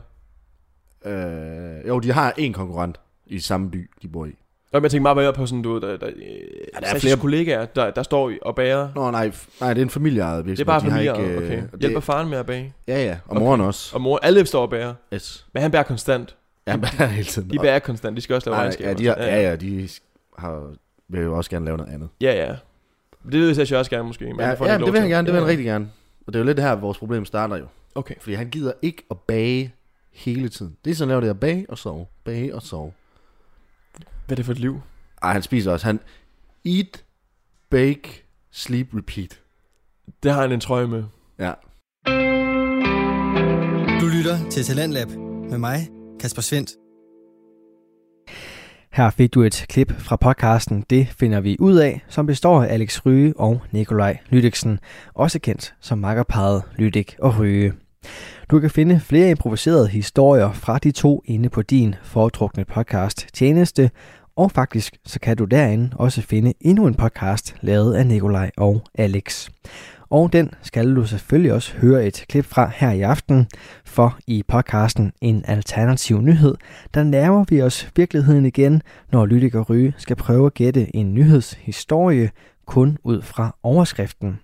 Øh, jo, de har en konkurrent i samme by, de bor i. Og jeg tænker meget mere på sådan, du ved, der, der, ja, der er er flere- kollegaer, der, der står og bager. Nå, nej, nej det er en familieejet Det er virksomhed. bare ikke, øh, okay. og Hjælper Det, faren med at bage. ja, ja. Og Okay. moren også. Og mor, alle står og bager. Yes. Men han bærer konstant. Ja, han bager hele tiden. De bager konstant. De skal også lave Nej, regnskaber. ja, de har, ja, ja, de har, vil jo også gerne lave noget andet. Ja, ja. Det vil jeg også gerne måske. Men Ja, ja det vil han gerne, det vil han rigtig gerne. Og det er jo lidt det her, vores problem starter jo. Okay. Fordi han gider ikke at bage hele tiden. Det, som laver det er at bage og sove. Bage og sove. Hvad er det for et liv? Ej, han spiser også. Han eat, bake, sleep, repeat. Det har han en trøje med. Ja. Du lytter til Talentlab med mig, Kasper Svendt. Her fik du et klip fra podcasten Det finder vi ud af, som består af Alex Ryge og Nikolaj Lydiksen, også kendt som makkerparet Lydik og Ryge. Du kan finde flere improviserede historier fra de to inde på din foretrukne podcast tjeneste, og faktisk så kan du derinde også finde endnu en podcast lavet af Nikolaj og Alex. Og den skal du selvfølgelig også høre et klip fra her i aften, for i podcasten En Alternativ Nyhed, der nærmer vi os virkeligheden igen, når Lydik og Ryge skal prøve at gætte en nyhedshistorie kun ud fra overskriften.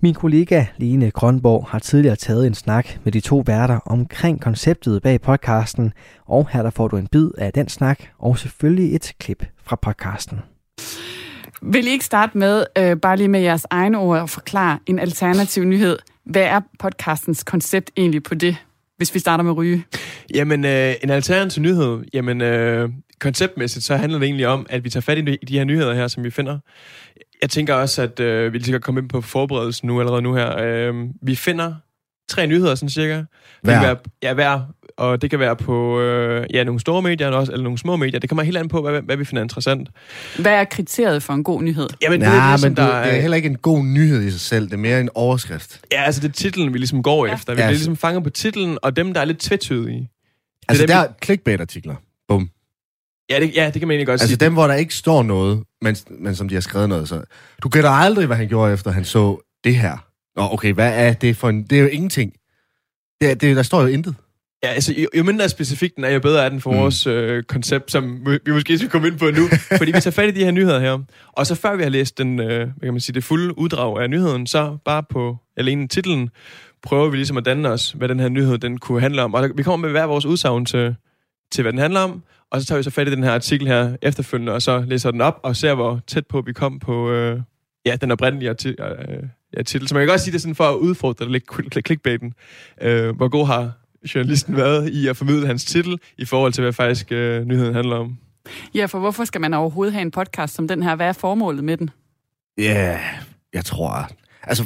Min kollega Line Grønborg har tidligere taget en snak med de to værter omkring konceptet bag podcasten, og her der får du en bid af den snak, og selvfølgelig et klip fra podcasten. Vil I ikke starte med, øh, bare lige med jeres egne ord, at forklare en alternativ nyhed? Hvad er podcastens koncept egentlig på det, hvis vi starter med ryge? Jamen, øh, en alternativ nyhed. Jamen, øh, konceptmæssigt, så handler det egentlig om, at vi tager fat i de, her nyheder her, som vi finder. Jeg tænker også, at øh, vi lige skal komme ind på forberedelsen nu, allerede nu her. Øh, vi finder tre nyheder, sådan cirka. Hver? Være, ja, hver. Og det kan være på øh, ja, nogle store medier, også, eller nogle små medier. Det kommer helt an på, hvad, hvad vi finder interessant. Hvad er kriteriet for en god nyhed? Jamen, det er men ligesom, du, der det er heller ikke en god nyhed i sig selv. Det er mere en overskrift. Ja, altså det er titlen, vi ligesom går Ja. efter. Vi Ja, bliver altså- ligesom fanget på titlen, og dem, der er lidt tvetydige. Altså, dem, der er clickbait-artikler. Bum. Ja, det, ja, det kan man egentlig godt Altså sige. dem, hvor der ikke står noget, men, men som de har skrevet noget. Så. Du gætter aldrig, hvad han gjorde, efter han så det her. Nå, okay, hvad er det for en... Det er jo ingenting. Det, det, der står jo intet. Ja, altså, jo, jo mindre specifik den er, jo bedre er den for Mm. vores øh, koncept, som vi måske skal komme ind på nu. fordi vi tager fat i de her nyheder her. Og så før vi har læst den, øh, hvad kan man sige, det fulde uddrag af nyheden, så bare på alene titlen, prøver vi ligesom at danne os, hvad den her nyhed den kunne handle om. Og der, vi kommer med hver vores udsagn til, til, hvad den handler om. Og så tager vi så fat i den her artikel her efterfølgende, og så læser den op og ser, hvor tæt på vi kom på øh, ja, den oprindelige arti- øh, ja, titel. Så man kan godt sige det sådan for at udfordre lidt clickbaiten. Øh, hvor god har journalisten været i at formidle hans titel i forhold til, hvad faktisk øh, nyheden handler om. Ja, for hvorfor skal man overhovedet have en podcast som den her? Hvad er formålet med den? Ja, yeah, jeg tror... Altså,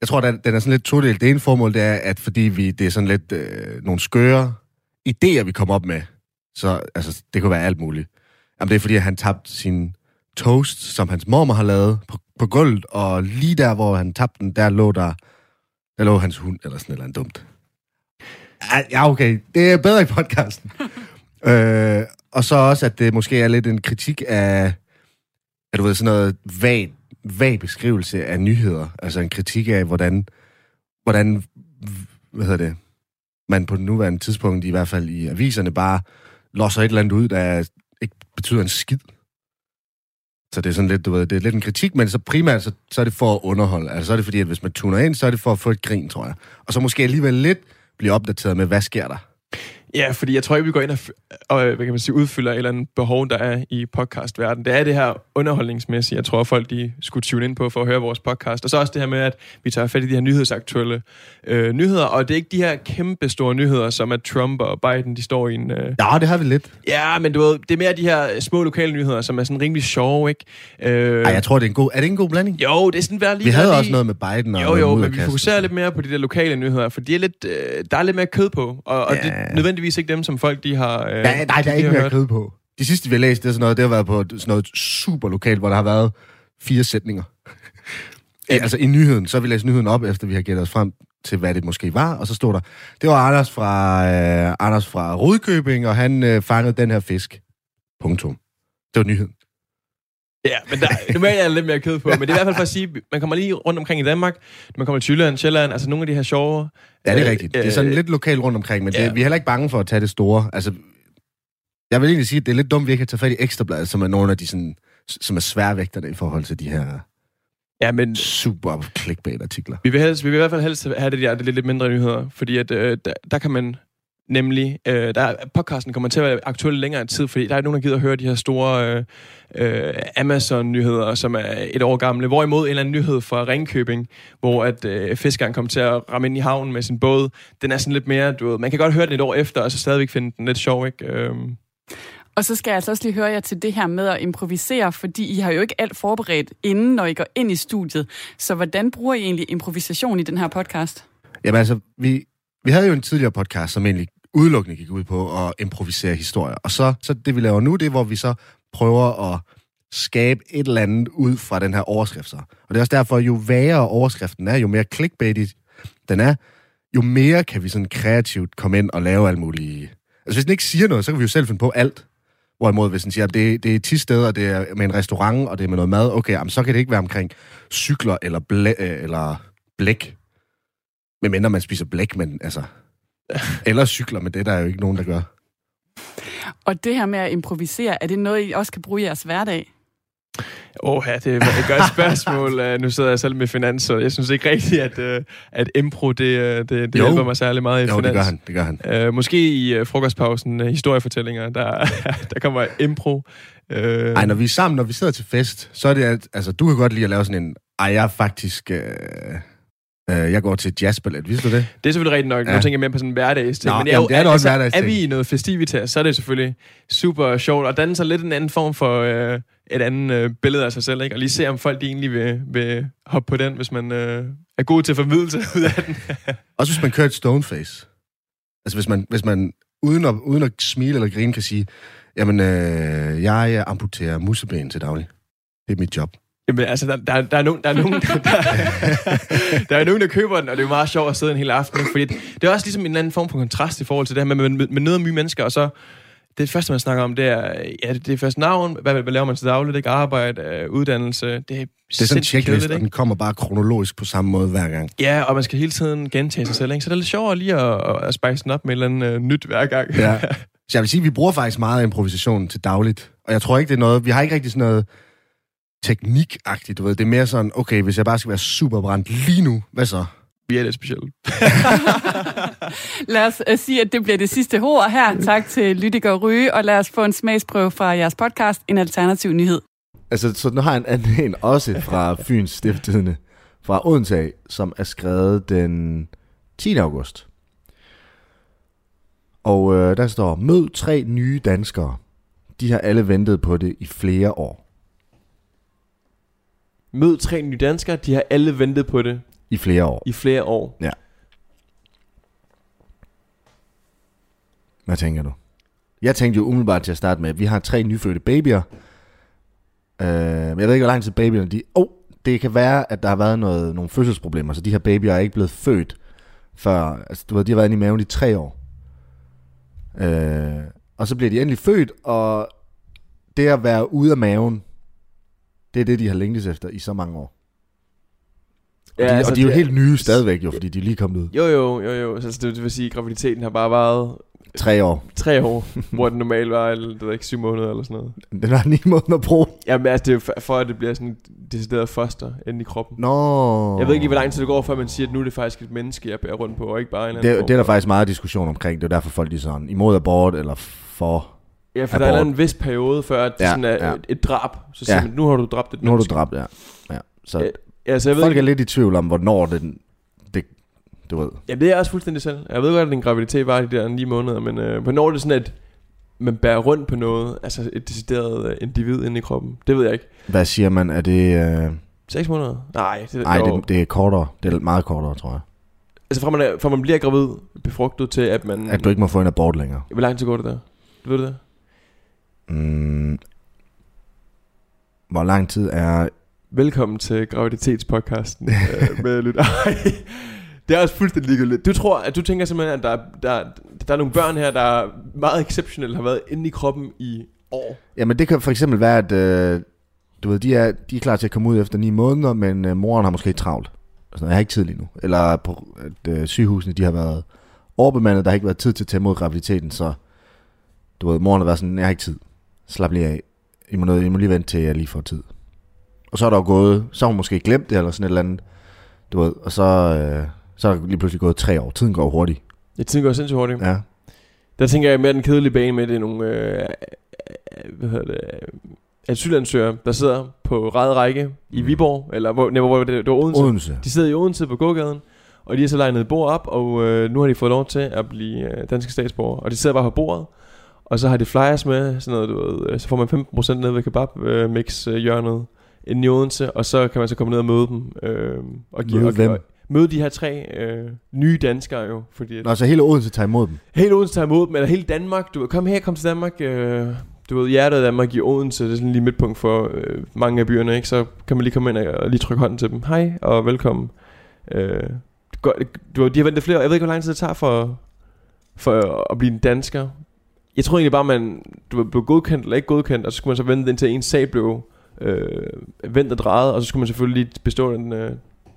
jeg tror, den, den er sådan lidt todelt. Det ene formål, det er, at fordi vi, det er sådan lidt øh, nogle skøre idéer, vi kommer op med. Så altså, det kunne være alt muligt. Jamen, det er fordi, at han tabte sin toast, som hans mormor har lavet, på, på gulvet, og lige der, hvor han tabte den, der lå der, der lå hans hund, eller sådan et eller andet dumt. Ja, okay. Det er bedre i podcasten. øh, og så også, at det måske er lidt en kritik af, at du ved, sådan noget vagt vag beskrivelse af nyheder. Altså en kritik af, hvordan, hvordan hvad hedder det, man på nuværende tidspunkt, i hvert fald i aviserne, bare losser et eller andet ud, der ikke betyder en skid. Så det er sådan lidt, du ved, det er lidt en kritik, men så primært, så, så er det for at underholde. Altså så er det fordi, at hvis man tuner ind, så er det for at få et grin, tror jeg. Og så måske alligevel lidt blive opdateret med, hvad sker der? Ja, fordi jeg tror ikke, vi går ind og, og hvad kan man sige, udfylder et eller andet behov, der er i podcastverdenen. Det er det her underholdningsmæssige, jeg tror, folk de skulle tune ind på for at høre vores podcast. Og så også det her med, at vi tager fat i de her nyhedsaktuelle øh, nyheder. Og det er ikke de her kæmpe store nyheder, som at Trump og Biden, de står i en... Øh... Ja, det har vi lidt. Ja, men du ved, det er mere de her små lokale nyheder, som er sådan rimelig sjove, ikke? Øh... Ej, jeg tror, det er en god... Er det en god blanding? Jo, det er sådan værd lige Vi havde lige... også noget med Biden og Jo, jo, men vi fokuserer lidt mere på de der lokale nyheder, for de er lidt, øh, der er lidt mere kød på, og, og Ja. det er nødvendigvis ikke dem, som folk de har... Øh, Ja, nej, der er ikke mere kød på. De sidste, vi har læst, det er sådan noget, det har været på sådan noget super lokalt, hvor der har været fire sætninger. Ja. Altså i nyheden, så har vi læst nyheden op, efter vi har gættet os frem til, hvad det måske var, og så stod der, det var Anders fra, øh, Anders fra Rudkøbing, og han øh, fangede den her fisk. Punktum. Det var nyheden. Ja, men der, normalt er der lidt mere kød på, men det er i hvert fald for at sige, man kommer lige rundt omkring i Danmark, man kommer til Jylland, Sjælland, altså nogle af de her sjove... Ja, det er øh, rigtigt. Det er sådan øh, lidt lokalt rundt omkring, men ja. det, vi er heller ikke bange for at tage det store. Altså, jeg vil egentlig sige, at det er lidt dumt, at vi ikke kan tage fat i ekstrabladet, som er nogle af de sådan, som er sværvægterne i forhold til de her Ja, men super clickbait-artikler. vi vil, helst, vi vil i hvert fald helst have det der det lidt, lidt mindre nyheder, fordi at, øh, der, der kan man nemlig, øh, der, podcasten kommer til at være aktuel længere tid, fordi der er nogen, der gider at høre de her store øh, øh, Amazon-nyheder, som er et år gamle, hvorimod en eller anden nyhed fra Ringkøbing, hvor at øh, fiskeren kom til at ramme ind i havnen med sin båd, den er sådan lidt mere, du ved, man kan godt høre den et år efter, og så stadigvæk finde den lidt sjov, ikke? Øh, Og så skal jeg altså også lige høre jer til det her med at improvisere, fordi I har jo ikke alt forberedt inden, når I går ind i studiet. Så hvordan bruger I egentlig improvisation i den her podcast? Jamen altså, vi, vi havde jo en tidligere podcast, som egentlig udelukkende gik ud på at improvisere historier. Og så, så det, vi laver nu, det er, hvor vi så prøver at skabe et eller andet ud fra den her overskrift. Så. Og det er også derfor, jo værre overskriften er, jo mere clickbaity den er, jo mere kan vi sådan kreativt komme ind og lave alt muligt. Altså hvis den ikke siger noget, så kan vi jo selv finde på alt. Hvorimod, hvis den siger, at det, det er 10 steder, det er med en restaurant, og det er med noget mad, okay, jamen, så kan det ikke være omkring cykler eller, blæ, øh, eller blæk. Medmindre man spiser blæk, men altså... Eller cykler, men det er der jo ikke nogen, der gør. Og det her med at improvisere, er det noget, I også kan bruge i jeres hverdag? Åh, ja, det er et godt spørgsmål. Uh, nu sidder jeg selv med finans, så jeg synes ikke rigtigt, at, uh, at impro, det, uh, det, det Jo. hjælper mig særlig meget i Jo, finans. det gør han, det gør han. Uh, måske i uh, frokostpausen, uh, historiefortællinger, der, der kommer impro. Uh, Ej, når vi er sammen, når vi sidder til fest, så er det, at, altså, du kan godt lide at lave sådan en, ej, jeg er faktisk, øh, øh, jeg går til et jazzballet, vidste du det? det er selvfølgelig rigtigt nok. Ja. Nu tænker jeg mere på sådan en hverdagsting. Nå, men jamen, det er da også er hverdagsting. vi i noget festivitas, så er det selvfølgelig super sjovt. Og danne sig lidt en anden form for uh, et andet uh, billede af sig selv. Ikke? Og lige se, om folk egentlig vil, vil hoppe på den, hvis man uh, er god til formidelse ud af den. Også hvis man kører et stoneface. Altså hvis man, hvis man uden, at, uden at smile eller grine kan sige, jamen, øh, jeg øh, amputerer museben til daglig. Det er mit job. Jamen, altså, der, der, der, er nogen, der, er nogen, der, der er nogen, der køber den, og det er jo meget sjovt at sidde en hel aften. Fordi det, er også ligesom en eller anden form for kontrast i forhold til det her med, med, med, noget nye mennesker, og så det første, man snakker om, det er, ja, det, det er først navn, hvad, hvad laver man til dagligt, ikke? arbejde, øh, uddannelse, det er Det er sådan en checklist, og den kommer bare kronologisk på samme måde hver gang. Ja, og man skal hele tiden gentage sig selv, ikke? så det er lidt sjovere lige at, at spice den op med et eller andet øh, nyt hver gang. Ja. Så jeg vil sige, at vi bruger faktisk meget improvisation til dagligt. Og jeg tror ikke, det er noget... Vi har ikke rigtig sådan noget teknikagtigt, du ved. Det er mere sådan, okay, hvis jeg bare skal være super brændt lige nu, hvad så? Vi er lidt specielle. Lad os uh, sige, at det bliver det sidste ord her. Tak til Lydiger Ryge, og lad os få en smagsprøve fra jeres podcast, En Alternativ Nyhed. Altså, så nu har jeg en anden en også fra Fyns Stiftstidende, fra Odense, af, som er skrevet den 10. august. Og øh, der står, mød tre nye danskere. De har alle ventet på det i flere år. Mød tre nye danskere, de har alle ventet på det I flere år. i flere år. Hvad tænker du? Jeg tænkte jo umiddelbart til at starte med, at vi har tre nyfødte babyer. Øh, men jeg ved ikke, hvor lang tid babyerne de... Oh, det kan være, at der har været noget, nogle fødselsproblemer, så de her babyer er ikke blevet født før... Altså, du ved, de har været inde i maven i tre år. Øh, og så bliver de endelig født, og det at være ude af maven Det er det, de har længtes efter i så mange år. Ja, Og de, altså, og de er jo det- helt nye stadigvæk, jo, fordi de er lige kommet ud. Jo, jo, jo, jo. Så altså, det vil sige, at graviditeten har bare varet Tre år. tre år, hvor den normalt var, eller det ved ikke, syv måneder eller sådan noget. Den har ni måneder bruge. Jamen altså, det er for- for, at det bliver sådan et decideret foster inde i kroppen. Nå. Jeg ved ikke lige, hvor lang tid det går, før man siger, at nu er det faktisk et menneske, jeg bærer rundt på, og ikke bare en anden Det, form det er der faktisk meget diskussion omkring. Det er derfor folk de er sådan imod abort eller for. Ja, for der er abort. en vis periode, før at det Ja, sådan er ja. et, et drab. Så siger Ja. man, nu har du dræbt et Nu har du dræbt, ja. ja. Så Ja, Altså, jeg ved folk ikke, er lidt i tvivl om, hvornår den... Det, du ved. Ja, det er jeg også fuldstændig selv. Jeg ved godt, at din graviditet var de der 9 måneder, men øh, hvornår er det sådan, at man bærer rundt på noget, altså et decideret øh, individ inde i kroppen? Det ved jeg ikke. Hvad siger man? Er det... Øh... 6 måneder? Nej, det, Nej, det, det er kortere. Det er meget kortere, tror jeg. Altså fra man, er, fra man bliver gravid, befrugtet til, at man... At du ikke må få en abort længere. Hvor lang tid går det der? Ved du det? Mm. Hvor lang tid er... Velkommen til graviditetspodcasten øh, med lidt. Ej, det er også fuldstændig ligegyldigt. Du tror, at du tænker simpelthen, at der, er- der, der er nogle børn her, der er meget exceptionelle, har været inde i kroppen i år. Jamen det kan for eksempel være, at øh, du ved, de, er, de er klar til at komme ud efter ni måneder, men øh, moren har måske travlt. Altså, jeg har ikke tid lige nu. Eller på, at øh, sygehusene de har været overbemandet, der har ikke været tid til at tage imod graviditeten, så du ved, moren har været sådan, jeg har ikke tid. Slap lige af. I må, noget, I må lige vente til, jeg lige får tid. Og så er der jo gået, så har hun måske glemt det, eller sådan et eller andet. Du ved, og så, øh, så er der lige pludselig gået tre år. Tiden går hurtigt. Jeg tænker går sindssygt hurtigt. Ja. Der tænker jeg mere den kedelige bane med, det er nogle øh, hvad hedder det, øh, asylansøgere, der sidder på ræd række i Mm. Viborg, eller hvor, nej, hvor det, det var Odense. Odense. De sidder i Odense på gågaden, og de har så legnet et bord op, og øh, nu har de fået lov til at blive øh, danske statsborgere. Og de sidder bare på bordet, og så har de flyers med, sådan noget, du ved, øh, så får man 15% ned ved kebab øh, mix øh, hjørnet inde i Odense, og så kan man så komme ned og møde dem. Øh, og give, Møde og, og, møde de her tre øh, nye danskere jo, fordi Nå, så hele Odense tager imod dem. Hele Odense tager imod dem, eller hele Danmark. Du kom her, kom til Danmark. Øh, du ved, hjertet af Danmark i Odense, det er sådan lige midtpunkt for øh, mange af byerne, ikke? Så kan man lige komme ind og, og lige trykke hånden til dem. Hej, og velkommen. Øh, du, de har ventet flere. Jeg ved ikke, hvor lang tid det tager for, for at blive en dansker. Jeg tror egentlig bare, man du blev godkendt eller ikke godkendt, og så skulle man så vente indtil ens sag blev øh, vendt og drejet, og så skulle man selvfølgelig lige bestå den, øh,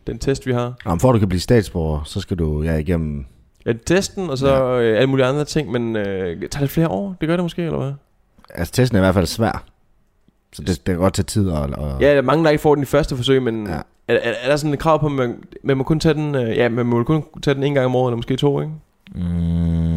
den test, vi har. Nå, men for at du kan blive statsborger, så skal du ja, igennem... Ja, testen, og så ja. øh, alle mulige andre ting, men øh, tager det flere år? Det gør det måske, eller hvad? Altså, testen er i hvert fald svær. Så det, det kan godt tage tid. Og, og... Ja, der er mange, der ikke får den i første forsøg, men Ja. ja. er, er, er, der sådan et krav på, at man, man må kun tage den, øh, ja, man må kun tage den en gang om året, eller måske to, ikke? Mm,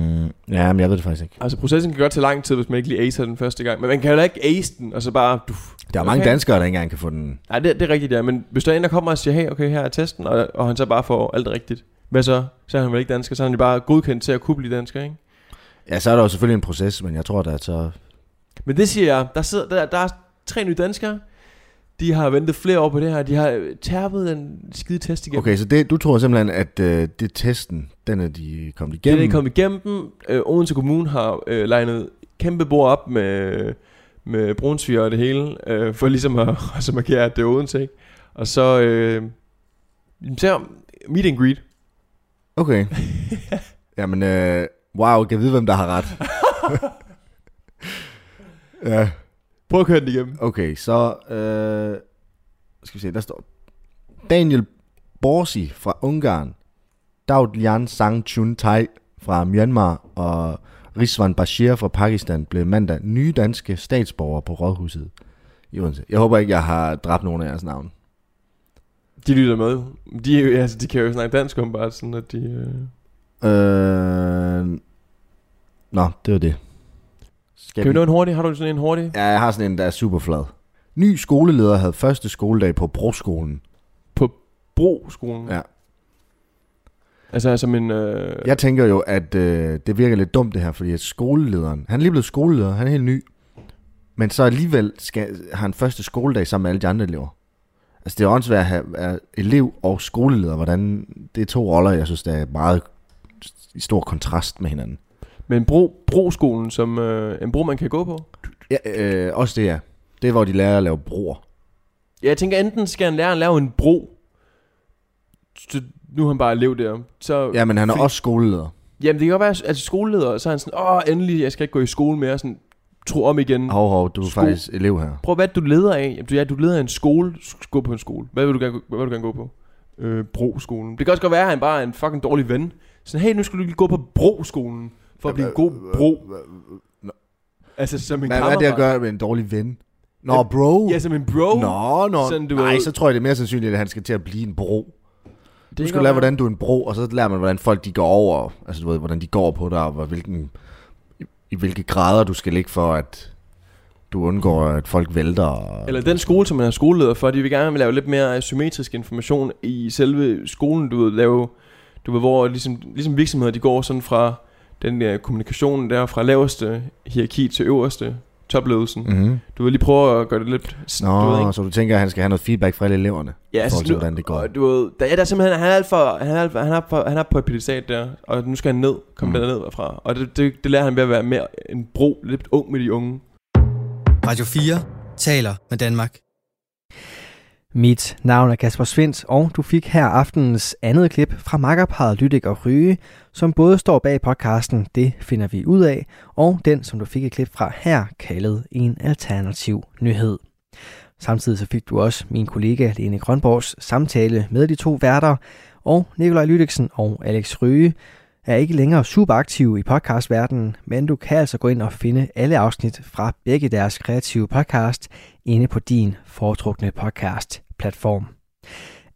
ja, men jeg ved det faktisk ikke. Altså, processen kan godt tage lang tid, hvis man ikke lige acer den første gang, men man kan jo da ikke ace den, og så bare... Du, Der er mange Okay. danskere, der ikke engang kan få den. nej, det, det er rigtigt, ja, men hvis der er en, der kommer og siger, hey, okay, her er testen, og, og han så bare får alt rigtigt, hvad så? Så er han vel ikke dansker, så er han jo bare godkendt til at kunne blive dansker, ikke? Ja, så er der jo selvfølgelig en proces, men jeg tror, der er så... Men det siger jeg, der, sidder, der, der er tre nye danskere, de har ventet flere år på det her, de har øh, tærpet den skide test igennem. Okay, så det, du tror simpelthen, at øh, det testen, den er de kommet Det igennem? er det kommet igennem. Øh, Odense Kommune har øh, legnet kæmpe bord op med, med brunsviger og det hele, øh, for ligesom at, at markere, at det er Odense, ikke? Og så, øh, så meet and greet. Okay. Jamen, øh, wow, kan jeg vide, hvem der har ret? ja, Prøv at køre den igennem. okay, så... Øh, skal vi se, der står... Daniel Borsi fra Ungarn, Daud Sang Chun Tai fra Myanmar og Rizwan Bashir fra Pakistan blev mandag nye danske statsborgere på Rådhuset i Odense. Jeg håber ikke, jeg har dræbt nogen af jeres navn. De lytter med. De, er jo- altså, de kan jo snakke dansk om bare sådan, at de... Øh... Øh... Nå, det var det. Skal Kan vi nå en hurtig? Har du sådan en hurtig? Ja, jeg har sådan en, der er super flad. Ny skoleleder havde første skoledag på Broskolen. På Broskolen? Ja. Altså som en... Øh... Jeg tænker jo, at øh, det virker lidt dumt det her, fordi at skolelederen, han er lige blevet skoleleder, han er helt ny. Men så alligevel skal, har han første skoledag sammen med alle de andre elever. Altså det er åndssvært at have være elev og skoleleder, hvordan det er to roller, jeg synes, der er meget i stor kontrast med hinanden. Men bro, Broskolen som øh, en bro, man kan gå på? Ja, øh, også det er. Det er, hvor de lærer at lave broer. Ja, jeg tænker, enten skal han lære at lave en bro, så nu er han bare elev der. Så, Ja, men han er fordi- også skoleleder. Jamen, det kan godt være, at altså, skoleleder, så er han sådan, åh, endelig, jeg skal ikke gå i skole mere. Sådan, tro om igen. Hov, hov, du er Sko- faktisk elev her. Prøv hvad er det, du leder af. Jamen, du, ja, du leder af en skole. Skal gå på en skole. Hvad vil du gerne, hvad vil du gerne gå på? Øh, Broskolen. Det kan også godt være, at han bare er en fucking dårlig ven. Så hey, nu skal du lige gå på Broskolen. For at blive en god bro. Altså som en Hvad, hvad er det at kammerat. gøre med en dårlig ven? Nå, bro. Ja, som en bro. Nå, nå. Sådan, du Nej, ved- så tror jeg, det er mere sandsynligt, at han skal til at blive en bro. Det Du skal lære, hvordan du er en bro, og så lærer man, hvordan folk de går over. Altså, du ved, hvordan de går på dig, og hvor- hvilken, i, i hvilke grader du skal ligge for, at du undgår, at folk vælter. Og, Eller den skole, som man er skoleleder for, de vil gerne lave lidt mere symmetrisk information i selve skolen, du ved, lave, du ved, hvor ligesom, ligesom virksomheder, de går sådan fra den der kommunikation der, fra laveste hierarki til øverste topledelsen. Mm. Mm-hmm. Du vil lige prøve at gøre det lidt, Nå, du ved, ikke? så du tænker, at han skal have noget feedback fra alle eleverne? Ja, altså, til, hvordan det går. du ved, der, ja, der er simpelthen, han er alt for, han er, alt for, han er, for, han er på et pedestat der, og nu skal han ned, komme Mm. derned fra. Og det, det, det lærer han ved at være mere en bro, lidt ung med de unge. Radio 4 taler med Danmark. Mit navn er Kasper Svendt, og du fik her aftenens andet klip fra makkerparet Lydik og Ryge, som både står bag podcasten Det finder vi ud af, og den, som du fik et klip fra her, kaldet En Alternativ Nyhed. Samtidig så fik du også min kollega Lene Grønborgs samtale med de to værter, og Nikolaj Lydiksen og Alex Ryge er ikke længere super aktive i podcastverdenen, men du kan altså gå ind og finde alle afsnit fra begge deres kreative podcast inde på din foretrukne podcast platform.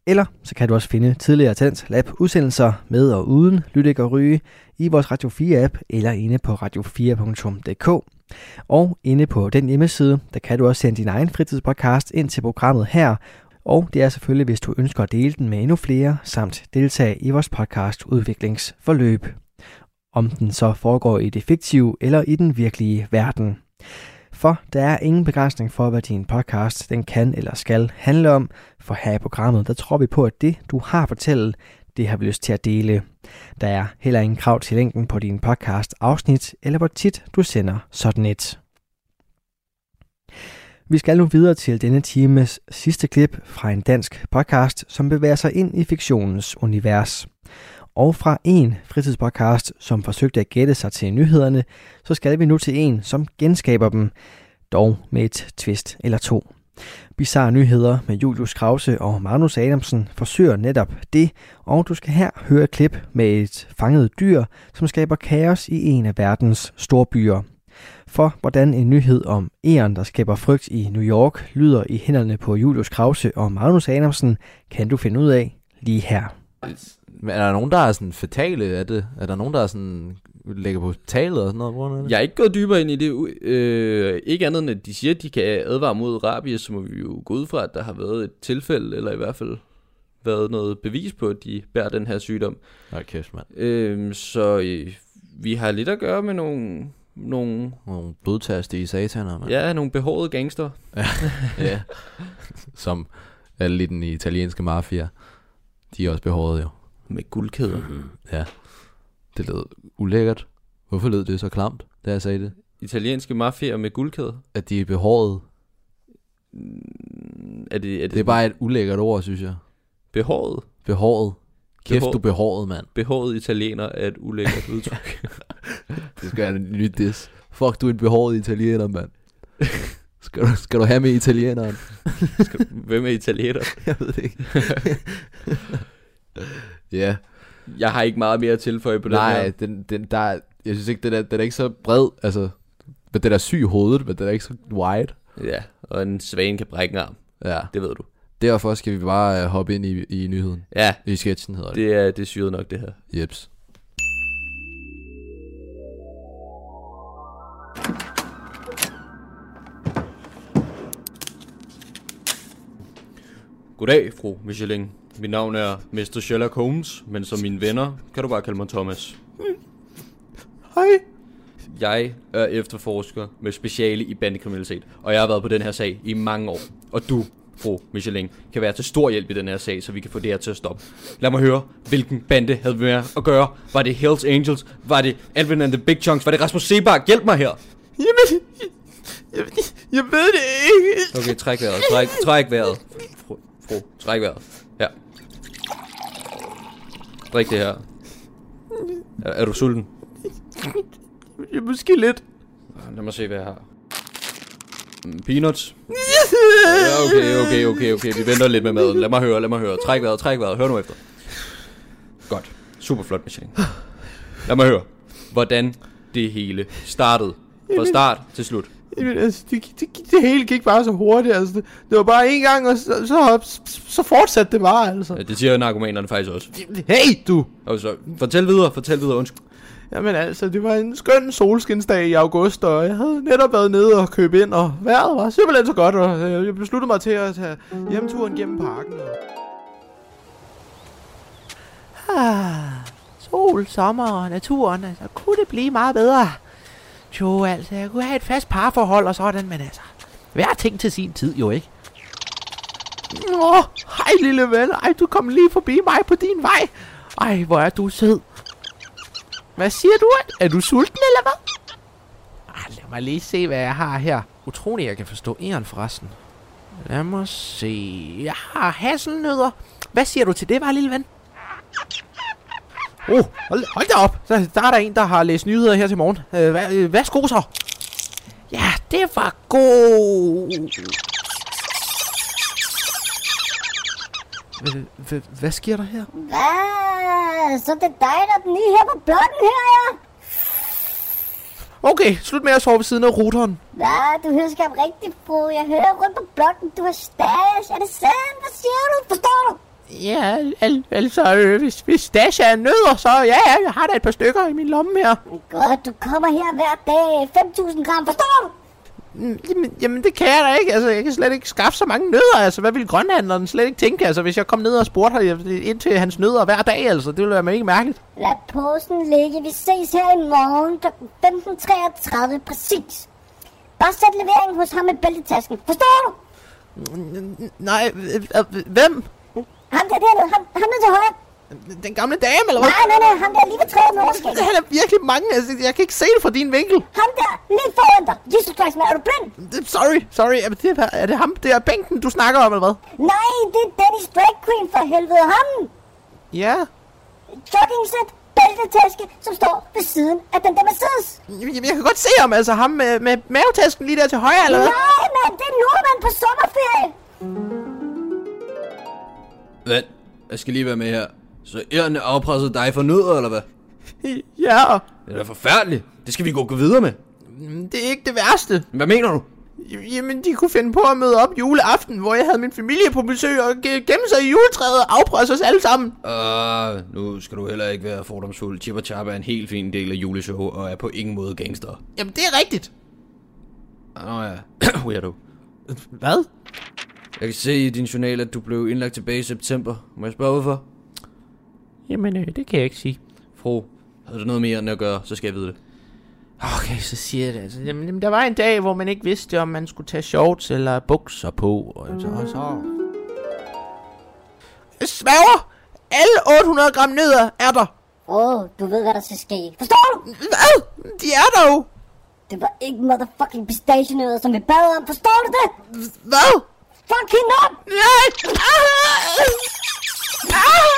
Eller så kan du også finde tidligere Talent Lab udsendelser med og uden Lydik og Ryge i vores Radio 4-app eller inde på radio4.dk. Og inde på den hjemmeside, der kan du også sende din egen fritidspodcast ind til programmet her, og det er selvfølgelig, hvis du ønsker at dele den med endnu flere, samt deltage i vores podcast udviklingsforløb. Om den så foregår i det fiktive eller i den virkelige verden. For der er ingen begrænsning for, hvad din podcast den kan eller skal handle om, for her i programmet, der tror vi på, at det, du har at fortælle, det har vi lyst til at dele. Der er heller ingen krav til længden på din podcast afsnit, eller hvor tit du sender sådan et. Vi skal nu videre til denne times sidste klip fra en dansk podcast, som bevæger sig ind i fiktionens univers. Og fra en fritidspodcast, som forsøgte at gætte sig til nyhederne, så skal vi nu til en, som genskaber dem, dog med et twist eller to. Bizarre nyheder med Julius Krause og Magnus Adamsen forsøger netop det, og du skal her høre et klip med et fanget dyr, som skaber kaos i en af verdens store byer. For hvordan en nyhed om æren, der skaber frygt i New York, lyder i hænderne på Julius Krause og Magnus Adamsen, kan du finde ud af lige her. Men er der nogen, der er sådan fatale af det? Er der nogen, der er sådan lægger på hospitalet og sådan noget? det? Jeg er ikke gået dybere ind i det. Øh, ikke andet end, at de siger, at de kan advare mod rabies, så må vi jo gå ud fra, at der har været et tilfælde, eller i hvert fald været noget bevis på, at de bærer den her sygdom. Hold kæft, mand. Øh, så øh, vi har lidt at gøre med nogle, nogle, Nogle blodtaste i sataner, mand. ja, nogle behårede gangster. ja. Som alle i den italienske mafia. De er også behåret jo. Med guldkæder. Ja. Det lød ulækkert. Hvorfor lød det så klamt, da jeg sagde det? Italienske mafiaer med guldkæder. At de er behåret. Mm, Er det, er det, Det er bare et ulækkert ord, synes jeg. behåret. Behåret. Kæft, Behåret. du er behåret, mand. Behåret italiener er et ulækkert udtryk. Det skal være en ny diss. Fuck, du er en behåret italiener, mand. Skal du, skal du have med italieneren? Hvem er italiener? Jeg ved det ikke. ja. Jeg har ikke meget mere at tilføje på den Nej, her. den, den, der, er- jeg synes ikke, den er, den er ikke så bred. Altså, men den er syg i hovedet, men den er ikke så wide. Ja, og en svane kan brække en arm. Ja. Det ved du. Derfor skal vi bare uh, hoppe ind i, i nyheden. Ja, I sketchen hedder det. det er, det er syret nok, det her. Jeps. Goddag, fru Michelin. Mit navn er Mr. Sherlock Holmes, men som mine venner kan du bare kalde mig Thomas. Hej. Jeg er efterforsker med speciale i bandekriminalitet, og jeg har været på den her sag i mange år. Og du, fru Michelin, kan være til stor hjælp i den her sag, så vi kan få det her til at stoppe. Lad mig høre, hvilken bande havde vi med at gøre? Var det Hells Angels? Var det Alvin and the Big Chunks? Var det Rasmus Sebak? Hjælp mig her! Jamen, jeg, jeg ved det ikke. Okay, træk vejret. Træk, træk vejret. Fru, fru, træk vejret. Ja. Drik det her. Er, er du sulten? Jeg måske lidt. Lad mig se, hvad jeg har. Mm, Peanuts. Ja, okay, okay, okay, okay. Vi venter lidt med maden. Lad mig høre, lad mig høre. Træk vejret, træk vejret. Hør nu efter. Godt. Super flot, Michelin. Lad mig høre, hvordan det hele startede. Fra start til slut. Jamen, altså, det, det, det hele gik bare så hurtigt, altså. Det, det var bare en gang, og så, så, så fortsatte det bare, altså. Ja, det siger narkomanerne faktisk også. Hey, du! Og så, fortæl videre, fortæl videre, undskyld. Jamen altså, det var en skøn solskinsdag i august, og jeg havde netop været nede og købe ind, og vejret var simpelthen så godt, og øh, jeg besluttede mig til at tage hjemturen gennem parken. Og... Ah, sol, sommer og naturen, altså, kunne det blive meget bedre? Jo, altså, jeg kunne have et fast parforhold og sådan, men altså, hver ting til sin tid jo, ikke? Åh, hej lille ven, ej, du kom lige forbi mig på din vej. Ej, hvor er du sød. Hvad siger du? Er du sulten, eller hvad? Ej, lad mig lige se, hvad jeg har her. Utrolig, jeg kan forstå æren forresten. Lad mig se. Jeg har hasselnødder. Hvad siger du til det, var lille ven? Oh, hold, hold da op. Så, der er der en, der har læst nyheder her til morgen. Øh, hvad, øh, værsgo så. Ja, det var god. Hvad, sker der her? Hvad? Så det er dig, der er den nye her på blokken her, ja? Okay, slut med at sove ved siden af routeren. Hvad? Du hører skab rigtig, fru. Jeg hører rundt på blokken. Du har stash. Er det sandt? Hvad siger du? Forstår du? Ja, al, altså, øh, hvis, hvis Dash er nødder, så ja, ja, jeg har da et par stykker i min lomme her. Godt, du kommer her hver dag. 5.000 gram. Forstår du? Mm, Jamen, jamen, det kan jeg da ikke. Altså, jeg kan slet ikke skaffe så mange nødder. Altså, hvad ville grønhandleren slet ikke tænke? Altså, hvis jeg kom ned og spurgte ham ind til hans nødder hver dag, altså, det ville være ikke mærkeligt. Lad posen ligge. Vi ses her i morgen kl. 15.33 præcis. Bare sæt leveringen hos ham i bæltetasken. Forstår du? Nej, øh, øh, hvem? Ham der dernede. Ham, ham nede til højre. Den gamle dame, eller hvad? Nej, nej, nej. Ham der lige ved træet med overskæg. Han er virkelig mange. Altså, jeg kan ikke se det fra din vinkel. Ham der lige foran dig. Jesus Christ, man. Er du blind? Sorry, sorry. Er det, er det ham, det er bænken, du snakker om, eller hvad? Nej, det er Dennis Drag Queen for helvede. Ham. Ja. Joggingsæt, bæltetaske, som står ved siden af den der Mercedes. Jamen, jeg kan godt se ham, altså ham med, med mavetasken lige der til højre, eller hvad? Nej, mand. Det er nordmand på sommerferie. Hvad? Jeg skal lige være med her. Så ærende afpressede dig for nødder, eller hvad? Ja. Det er da forfærdeligt. Det skal vi gå videre med. Det er ikke det værste. Hvad mener du? Jamen, de kunne finde på at møde op juleaften, hvor jeg havde min familie på besøg og ge- gemme sig i juletræet og afpresse os alle sammen. Uh, nu skal du heller ikke være fordomsfuld. Chip og Chap er en helt fin del af juleshow og er på ingen måde gangster. Jamen, det er rigtigt. Åh oh, ja, weirdo. Hvad? Jeg kan se i din journal, at du blev indlagt tilbage i september. Må jeg spørge hvorfor? Jamen, øh, det kan jeg ikke sige. Fro, havde du noget mere end at gøre, så skal jeg vide det. Okay, så siger jeg det. Altså, jamen, jamen, der var en dag, hvor man ikke vidste, om man skulle tage shorts eller bukser på. Og så, og så... Jeg sværger! Alle 800 gram nødder er der. Åh, oh, du ved, hvad der skal ske. Forstår du? Hvad? De er der jo. Det var ikke motherfucking pistachienødder, som vi bad om. Forstår du det? Hvad? Fucking op! Nej! Ah! Ah!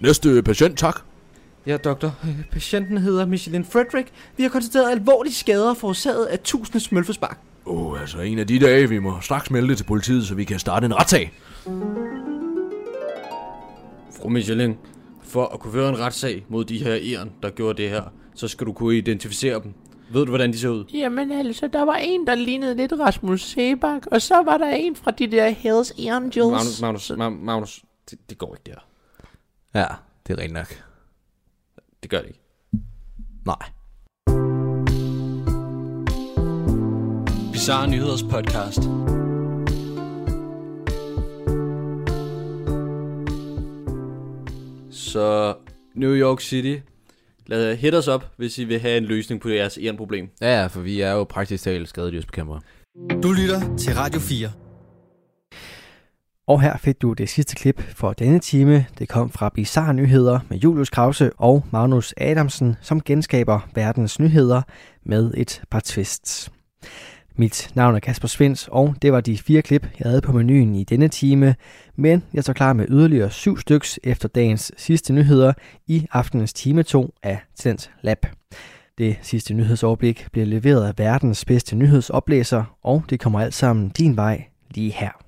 Næste patient, tak. Ja, doktor. Øh, Patienten hedder Michelin Frederick. Vi har konstateret alvorlige skader forårsaget af tusinde smølfespark. Åh, oh, altså en af de dage, vi må straks melde det til politiet, så vi kan starte en retssag. Fru Michelin, for at kunne føre en retssag mod de her æren, der gjorde det her, så skal du kunne identificere dem. Ved du, hvordan de ser ud? Jamen altså, der var en, der lignede lidt Rasmus Sebak, og så var der en fra de der Hells Angels. Magnus, Magnus, Ma- Magnus, det, det går ikke der. Ja, det er rent nok. Det gør det ikke. Nej. Bizarre Nyheders podcast. Så New York City, lad hit os op, hvis I vil have en løsning på jeres ærenproblem. Ja, ja, for vi er jo praktisk talt skadedyrsbekæmpere. Du lytter til Radio 4. Og her fik du det sidste klip for denne time. Det kom fra Bizarre Nyheder med Julius Krause og Magnus Adamsen, som genskaber verdens nyheder med et par twists. Mit navn er Kasper Svens, og det var de fire klip, jeg havde på menuen i denne time. Men jeg står klar med yderligere syv styks efter dagens sidste nyheder i aftenens time 2 af Talent Lab. Det sidste nyhedsoverblik bliver leveret af verdens bedste nyhedsoplæser, og det kommer alt sammen din vej lige her.